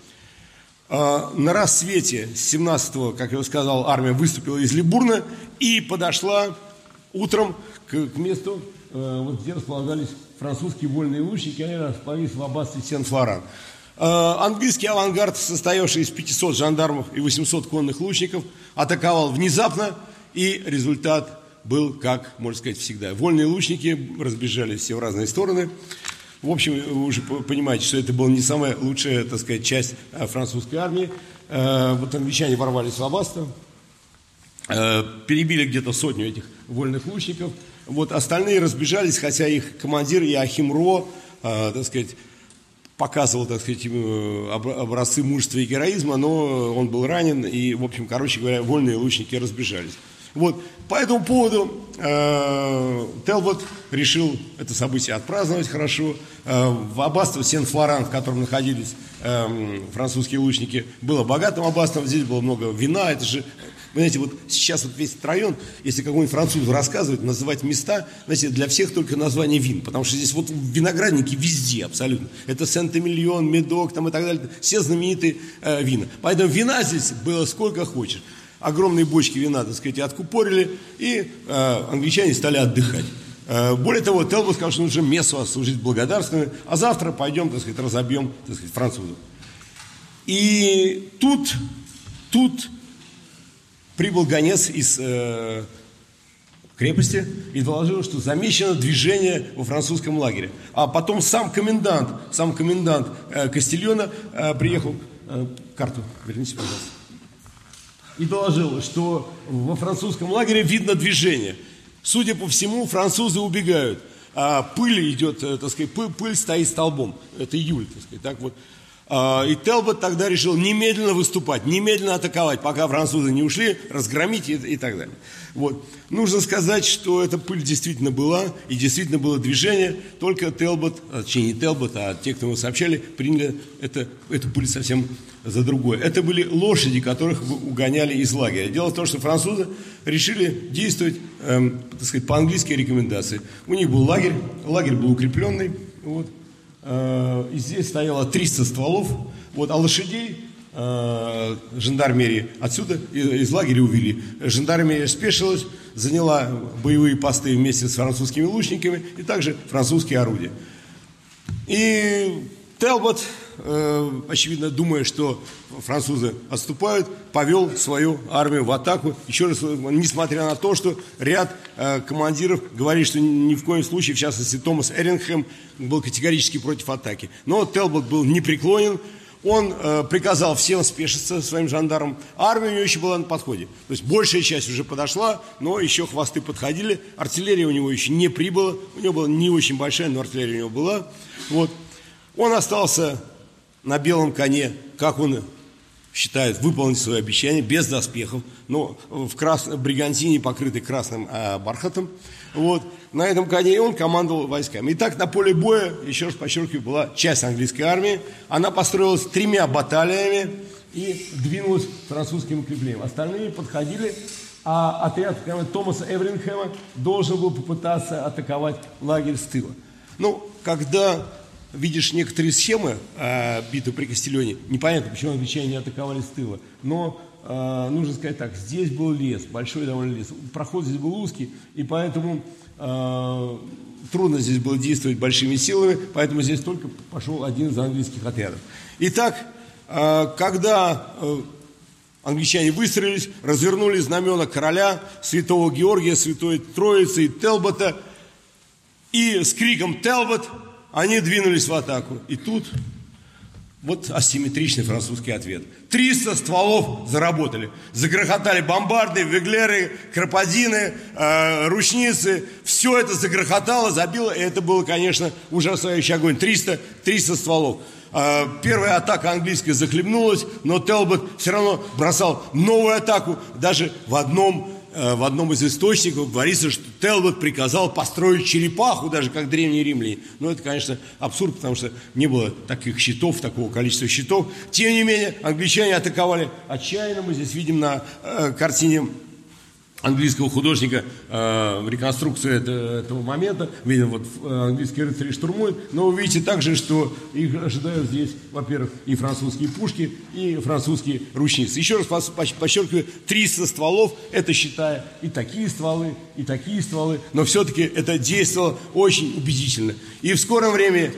А, на рассвете 17-го, как я сказал, армия выступила из Либурна и подошла утром к, к месту, а, вот где располагались французские вольные лучники, они располагались в аббатстве Сен-Флоран. Английский авангард, состоявший из 500 жандармов и 800 конных лучников, атаковал внезапно и результат был, как, можно сказать, всегда. Вольные лучники разбежались все в разные стороны. В общем, вы уже понимаете, что это была не самая лучшая, так сказать, часть э, французской армии. Э, вот англичане ворвались в Абасто, э, перебили где-то сотню этих вольных лучников. Вот остальные разбежались, хотя их командир Иохим Ро, так сказать, показывал, так сказать, образцы мужества и героизма, но он был ранен, и, в общем, короче говоря, вольные лучники разбежались. Вот. По этому поводу э, Телбот решил это событие отпраздновать хорошо. Э, в аббатство Сен-Флоран, в котором находились э, французские лучники, было богатым аббатством. Здесь было много вина. Это же, вы знаете, вот сейчас вот весь этот район, если какой-нибудь француз рассказывает, называть места, знаете, для всех только название вин. Потому что здесь вот виноградники везде абсолютно. Это Сент-Эмильон, Медок там и так далее. Все знаменитые э, вина. Поэтому вина здесь было сколько хочешь огромные бочки вина, так сказать, откупорили, и э, англичане стали отдыхать. Э, более того, Телбо сказал, что нужно место служить благодарственным, а завтра пойдем, так сказать, разобьем, так сказать, французов. И тут, тут прибыл гонец из э, крепости и доложил, что замечено движение во французском лагере. А потом сам комендант, сам комендант э, Кастильона э, приехал, э, карту верните, пожалуйста и доложил, что во французском лагере видно движение. Судя по всему, французы убегают. А пыль идет, так сказать, пыль, пыль стоит столбом. Это июль, так сказать. Так вот. А, и Телбот тогда решил немедленно выступать, немедленно атаковать, пока французы не ушли, разгромить и, и так далее. Вот. Нужно сказать, что эта пыль действительно была, и действительно было движение, только Телбот, а, точнее не Телбот, а те, кто ему сообщали, приняли это, эту пыль совсем за другое. Это были лошади, которых угоняли из лагеря. Дело в том, что французы решили действовать, эм, так сказать, по английской рекомендации. У них был лагерь, лагерь был укрепленный, вот, Э, и здесь стояло 300 стволов, вот, а лошадей э, жандармерии отсюда из лагеря увели. Жандармерия спешилась, заняла боевые посты вместе с французскими лучниками и также французские орудия. И Телбот, э, очевидно, думая, что французы отступают, повел свою армию в атаку. Еще раз, несмотря на то, что ряд э, командиров говорит, что ни в коем случае, в частности, Томас Эринхэм был категорически против атаки. Но Телбот был непреклонен, он э, приказал всем спешиться своим жандармам. Армия у него еще была на подходе. То есть большая часть уже подошла, но еще хвосты подходили. Артиллерия у него еще не прибыла. У него была не очень большая, но артиллерия у него была. Вот. Он остался на белом коне, как он считает, выполнить свое обещание, без доспехов, но в красном, бригантине, покрытой красным э, бархатом. Вот. На этом коне он командовал войсками. Итак, на поле боя, еще раз подчеркиваю, была часть английской армии. Она построилась тремя баталиями и двинулась к французским укреплениям. Остальные подходили, а отряд Томаса Эвринхэма должен был попытаться атаковать лагерь с тыла. Ну, когда видишь некоторые схемы э, битвы при Кастильоне, непонятно, почему англичане не атаковали с тыла, но э, нужно сказать так, здесь был лес, большой довольно лес, проход здесь был узкий, и поэтому э, трудно здесь было действовать большими силами, поэтому здесь только пошел один из английских отрядов. Итак, э, когда э, англичане выстроились, развернули знамена короля, святого Георгия, святой Троицы и Телбота, и с криком «Телбот!» Они двинулись в атаку. И тут Вот асимметричный французский ответ. 300 стволов заработали. Загрохотали бомбарды, веглеры, краподины, э, ручницы. Все это загрохотало, забило. И это было, конечно, ужасающий огонь. 300, 300 стволов. Э, первая атака английская захлебнулась, но Телбот все равно бросал новую атаку. Даже в одном в одном из источников говорится, что Телбот приказал построить черепаху, даже как древние римляне. Но это, конечно, абсурд, потому что не было таких щитов, такого количества щитов. Тем не менее, англичане атаковали отчаянно. Мы здесь видим на э, картине английского художника э, реконструкцию это, этого момента. Видим, вот э, английские рыцари штурмуют. Но вы видите также, что их ожидают здесь, во-первых, и французские пушки, и французские ручницы. Еще раз подчеркиваю, 300 стволов, это считая и такие стволы, и такие стволы. Но все-таки это действовало очень убедительно. И в скором времени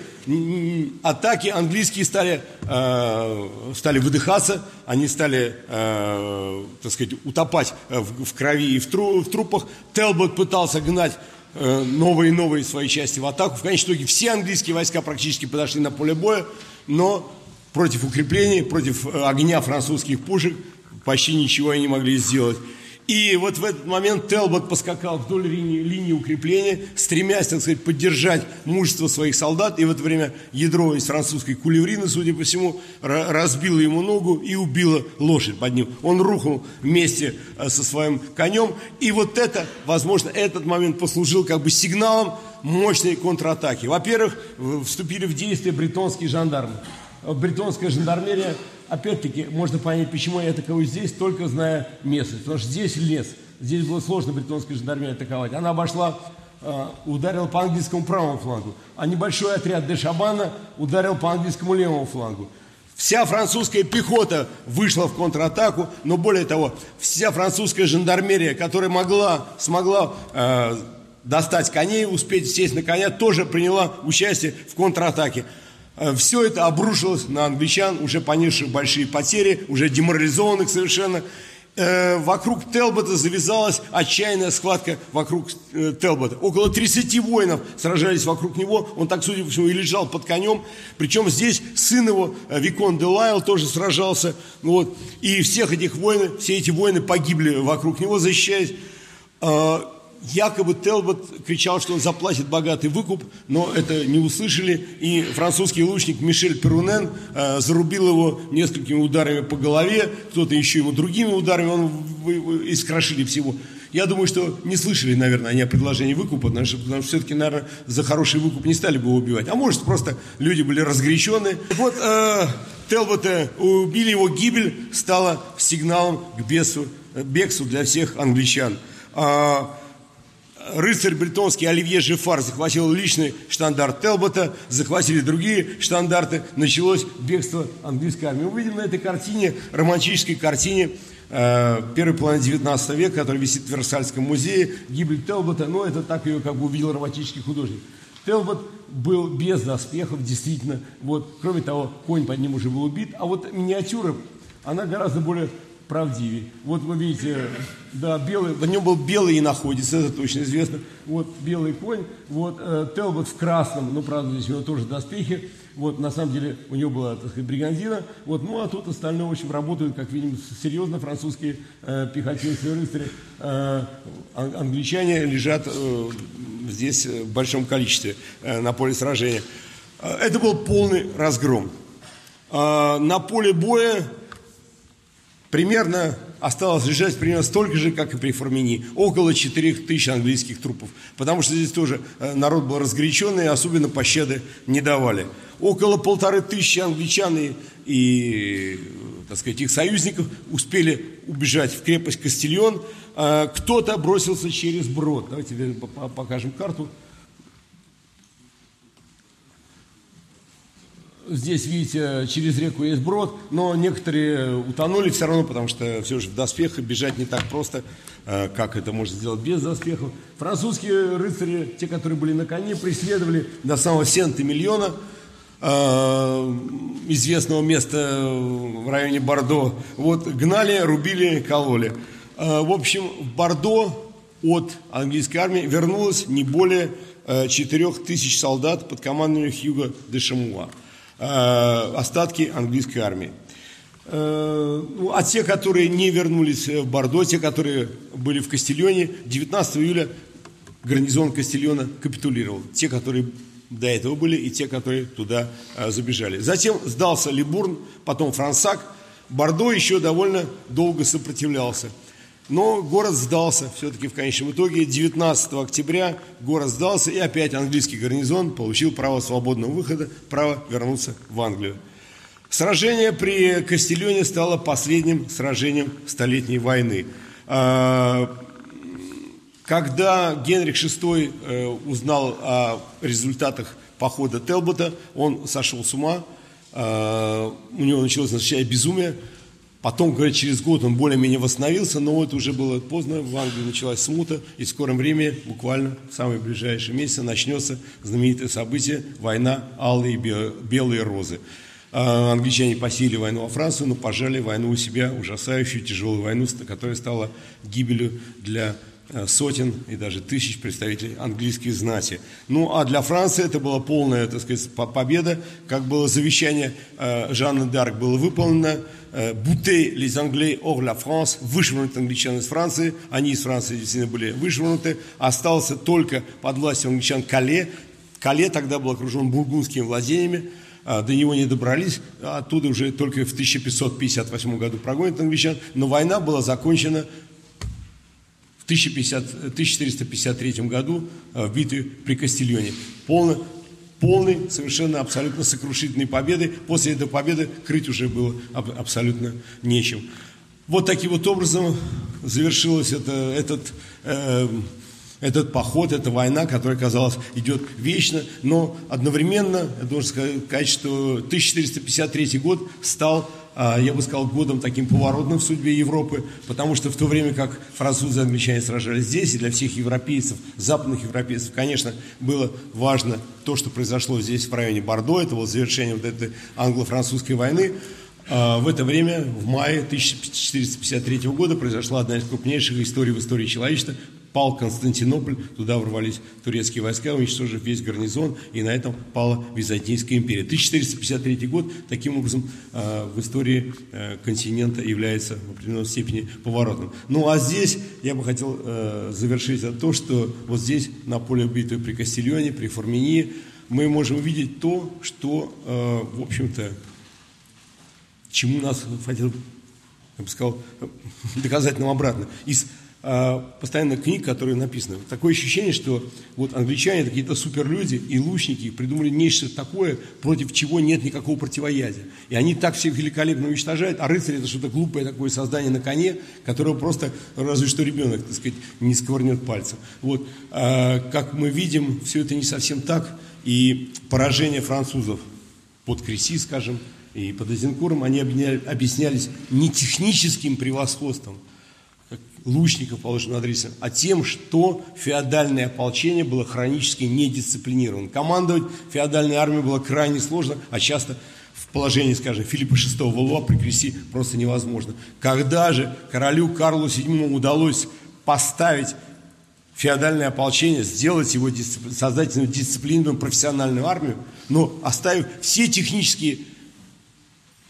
атаки английские стали, э, стали выдыхаться, они стали, э, так сказать, утопать в, в крови и в, тру, в трупах. Телбот пытался гнать э, новые и новые свои части в атаку. В конечном итоге все английские войска практически подошли на поле боя, но против укреплений, против э, огня французских пушек почти ничего они не могли сделать. И вот в этот момент Телбот поскакал вдоль линии, линии укрепления, стремясь, так сказать, поддержать мужество своих солдат. И в это время ядро из французской кулеврины, судя по всему, разбило ему ногу и убило лошадь под ним. Он рухнул вместе э, со своим конем. И вот это, возможно, этот момент послужил как бы сигналом мощной контратаки. Во-первых, вступили в действие бретонские жандармы. Бретонская жандармерия опять-таки, можно понять, почему я атакую здесь, только зная местность. Потому что здесь лес. Здесь было сложно британской жандармерии атаковать. Она обошла, э, ударила по английскому правому флангу. А небольшой отряд Дешабана ударил по английскому левому флангу. Вся французская пехота вышла в контратаку, но более того, вся французская жандармерия, которая могла, смогла э, достать коней, успеть сесть на коня, тоже приняла участие в контратаке. Э, Все это обрушилось на англичан, уже понесших большие потери, уже деморализованных совершенно. Э, вокруг Телбота завязалась отчаянная схватка вокруг э, Телбота. Около 30 воинов сражались вокруг него. Он так, судя по всему, и лежал под конем. Причем здесь сын его, Викон де Лайл, тоже сражался. Вот. И всех этих воинов, все эти воины погибли вокруг него, защищаясь якобы Телбот кричал, что он заплатит богатый выкуп, но это не услышали, и французский лучник Мишель Перунен э, зарубил его несколькими ударами по голове, кто-то еще ему другими ударами, он искрошили всего. Я думаю, что не слышали, наверное, они о предложении выкупа, потому что, потому что все-таки, наверное, за хороший выкуп не стали бы его убивать. А может, просто люди были разгорячены. Вот э, Телбота убили, его гибель стала сигналом к бесу, бегству для всех англичан. А, рыцарь бретонский Оливье Жифар захватил личный штандарт Телбота, захватили другие штандарты, началось бегство английской армии. Мы видим на этой картине, романтической картине, э, первой половины 19 века, которая висит в Версальском музее, гибель Телбота, но это так ее как бы увидел романтический художник. Телбот был без доспехов, действительно. Вот, кроме того, конь под ним уже был убит. А вот миниатюра, она гораздо более правдивее. Вот вы видите, да, белый, на нем был белый и находится, это точно известно. Вот белый конь, вот э, Телбот в красном, ну, правда, здесь у него тоже доспехи. Вот, на самом деле, у него была, так сказать, бригандина. Вот, ну, а тут остальное, в общем, работают, как видим, серьезно французские э, пехотинцы, рыцари. Э, англичане лежат э, здесь в большом количестве э, на поле сражения. Э, это был полный разгром. Э, на поле боя примерно осталось лежать примерно столько же, как и при Формини. Около 4 тысяч английских трупов. Потому что здесь тоже э, народ был разгоряченный, особенно пощады не давали. Около полторы тысячи англичан и, и так сказать, их союзников успели убежать в крепость Кастильон. Э, кто-то бросился через брод. Давайте покажем карту. Здесь, видите, через реку есть брод, но некоторые утонули все равно, потому что все же в доспехах бежать не так просто, э, как это можно сделать без доспехов. Французские рыцари, те, которые были на коне, преследовали до самого Сент-Эмильона, э, известного места в районе Бордо. Вот, гнали, рубили, кололи. Э, в общем, в Бордо от английской армии вернулось не более 4 тысяч солдат под командованием Хьюга де Шамуа. Остатки английской армии. Ну, а те, которые не вернулись в Бордо, те, которые были в Кастильоне, 19 июля гарнизон Кастильона капитулировал. Те, которые до этого были, и те, которые туда забежали. Затем сдался Либурн, потом Франсак. Бордо еще довольно долго сопротивлялся. Но город сдался все-таки в конечном итоге. 19 октября город сдался, и опять английский гарнизон получил право свободного выхода, право вернуться в Англию. Сражение при Кастильоне стало последним сражением Столетней войны. А, когда Генрих VI э, узнал о результатах похода Телбота, он сошел с ума, а, у него началось настоящее безумие, Потом, говорят, через год он более-менее восстановился, но вот уже было поздно, в Англии началась смута, и в скором времени, буквально в самые ближайшие месяцы, начнется знаменитое событие – война алые и белые розы. А англичане посеяли войну во Францию, но пожали войну у себя, ужасающую, тяжелую войну, которая стала гибелью для Э, сотен и даже тысяч представителей английской знати. Ну, а для Франции это была полная, так сказать, победа, как было завещание э, Жанны Д'Арк было выполнено, «Бутей les Anglais hors la France», вышвырнуть англичан из Франции, они из Франции действительно были вышвырнуты, остался только под властью англичан Кале, Кале тогда был окружен бургундскими владениями, а, до него не добрались, а оттуда уже только в 1558 году прогонят англичан, но война была закончена 1453 году э, в битве при Кастильоне. Полный, полный, совершенно абсолютно сокрушительной победы. После этой победы крыть уже было абсолютно нечем. Вот таким вот образом завершилась это, этот, э, этот поход, эта война, которая, казалось, идет вечно, но одновременно, я должен сказать, что 1453 год стал я бы сказал, годом таким поворотным в судьбе Европы, потому что в то время как французы и англичане сражались здесь, и для всех европейцев, западных европейцев, конечно, было важно то, что произошло здесь в районе Бордо, это было завершение вот этой англо-французской войны, а, в это время, в мае 1453 года, произошла одна из крупнейших историй в истории человечества Пал Константинополь, туда ворвались турецкие войска, уничтожив весь гарнизон, и на этом пала Византийская империя. 1453 год, таким образом, э, в истории э, континента является в определенной степени поворотным. Ну а здесь я бы хотел э, завершить за то, что вот здесь, на поле битвы при Кастильоне, при Формении, мы можем увидеть то, что, в общем-то, чему нас хотел, я бы сказал, доказать нам обратно. Из постоянно книг, которые написаны. Такое ощущение, что вот англичане какие-то суперлюди и лучники придумали нечто такое, против чего нет никакого противоядия. И они так всех великолепно уничтожают, а рыцарь это что-то глупое такое создание на коне, которого просто разве что ребенок, так сказать, не сковырнет пальцем. Вот, а, как мы видим, все это не совсем так, и поражение французов под Креси, скажем, и под Азенкуром, они объяснялись не техническим превосходством, лучников, положено над Рисом, а тем, что феодальное ополчение было хронически недисциплинировано. Командовать феодальной армией было крайне сложно, а часто в положении, скажем, Филиппа VI Валуа при Креси просто невозможно. Когда же королю Карлу VII удалось поставить феодальное ополчение, сделать его, создать дисциплинированную профессиональную армию, но оставив все технические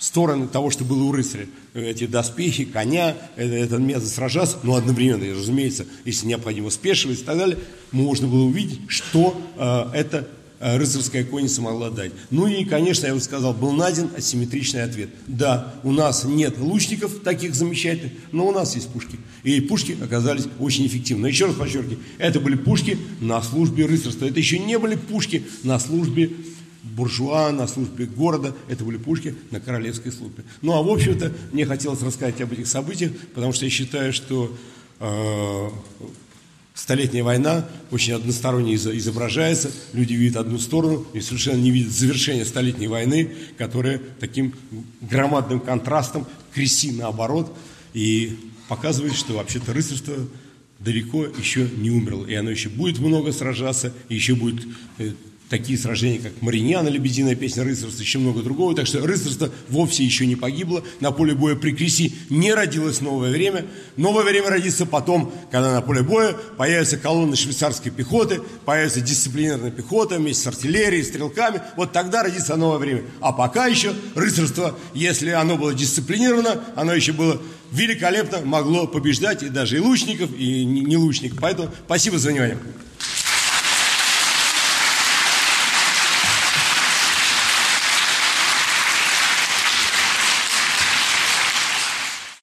стороны того, что было у рыцаря. Эти доспехи, коня, этот метод сражаться, но одновременно, разумеется, если необходимо спешивать и так далее, можно было увидеть, что э, эта э, рыцарская конница могла дать. Ну и, конечно, я бы сказал, был найден асимметричный ответ. Да, у нас нет лучников таких замечательных, но у нас есть пушки. И пушки оказались очень эффективны. Еще раз подчеркиваю, это были пушки на службе рыцарства. Это еще не были пушки на службе буржуа на службе города, это были пушки на королевской службе. Ну, а в общем-то, мне хотелось рассказать об этих событиях, потому что я считаю, что э, Столетняя война очень односторонне изображается, люди видят одну сторону и совершенно не видят завершения Столетней войны, которая таким громадным контрастом креси наоборот и показывает, что вообще-то рыцарство далеко еще не умерло, и оно еще будет много сражаться, и еще будет э, такие сражения, как Мариньяна, Лебединая песня, рыцарство, еще много другого. Так что рыцарство вовсе еще не погибло. На поле боя при Креси не родилось новое время. Новое время родится потом, когда на поле боя появятся колонны швейцарской пехоты, появится дисциплинированная пехота вместе с артиллерией, стрелками. Вот тогда родится новое время. А пока еще рыцарство, если оно было дисциплинировано, оно еще было великолепно могло побеждать и даже и лучников, и не лучников. Поэтому спасибо за внимание.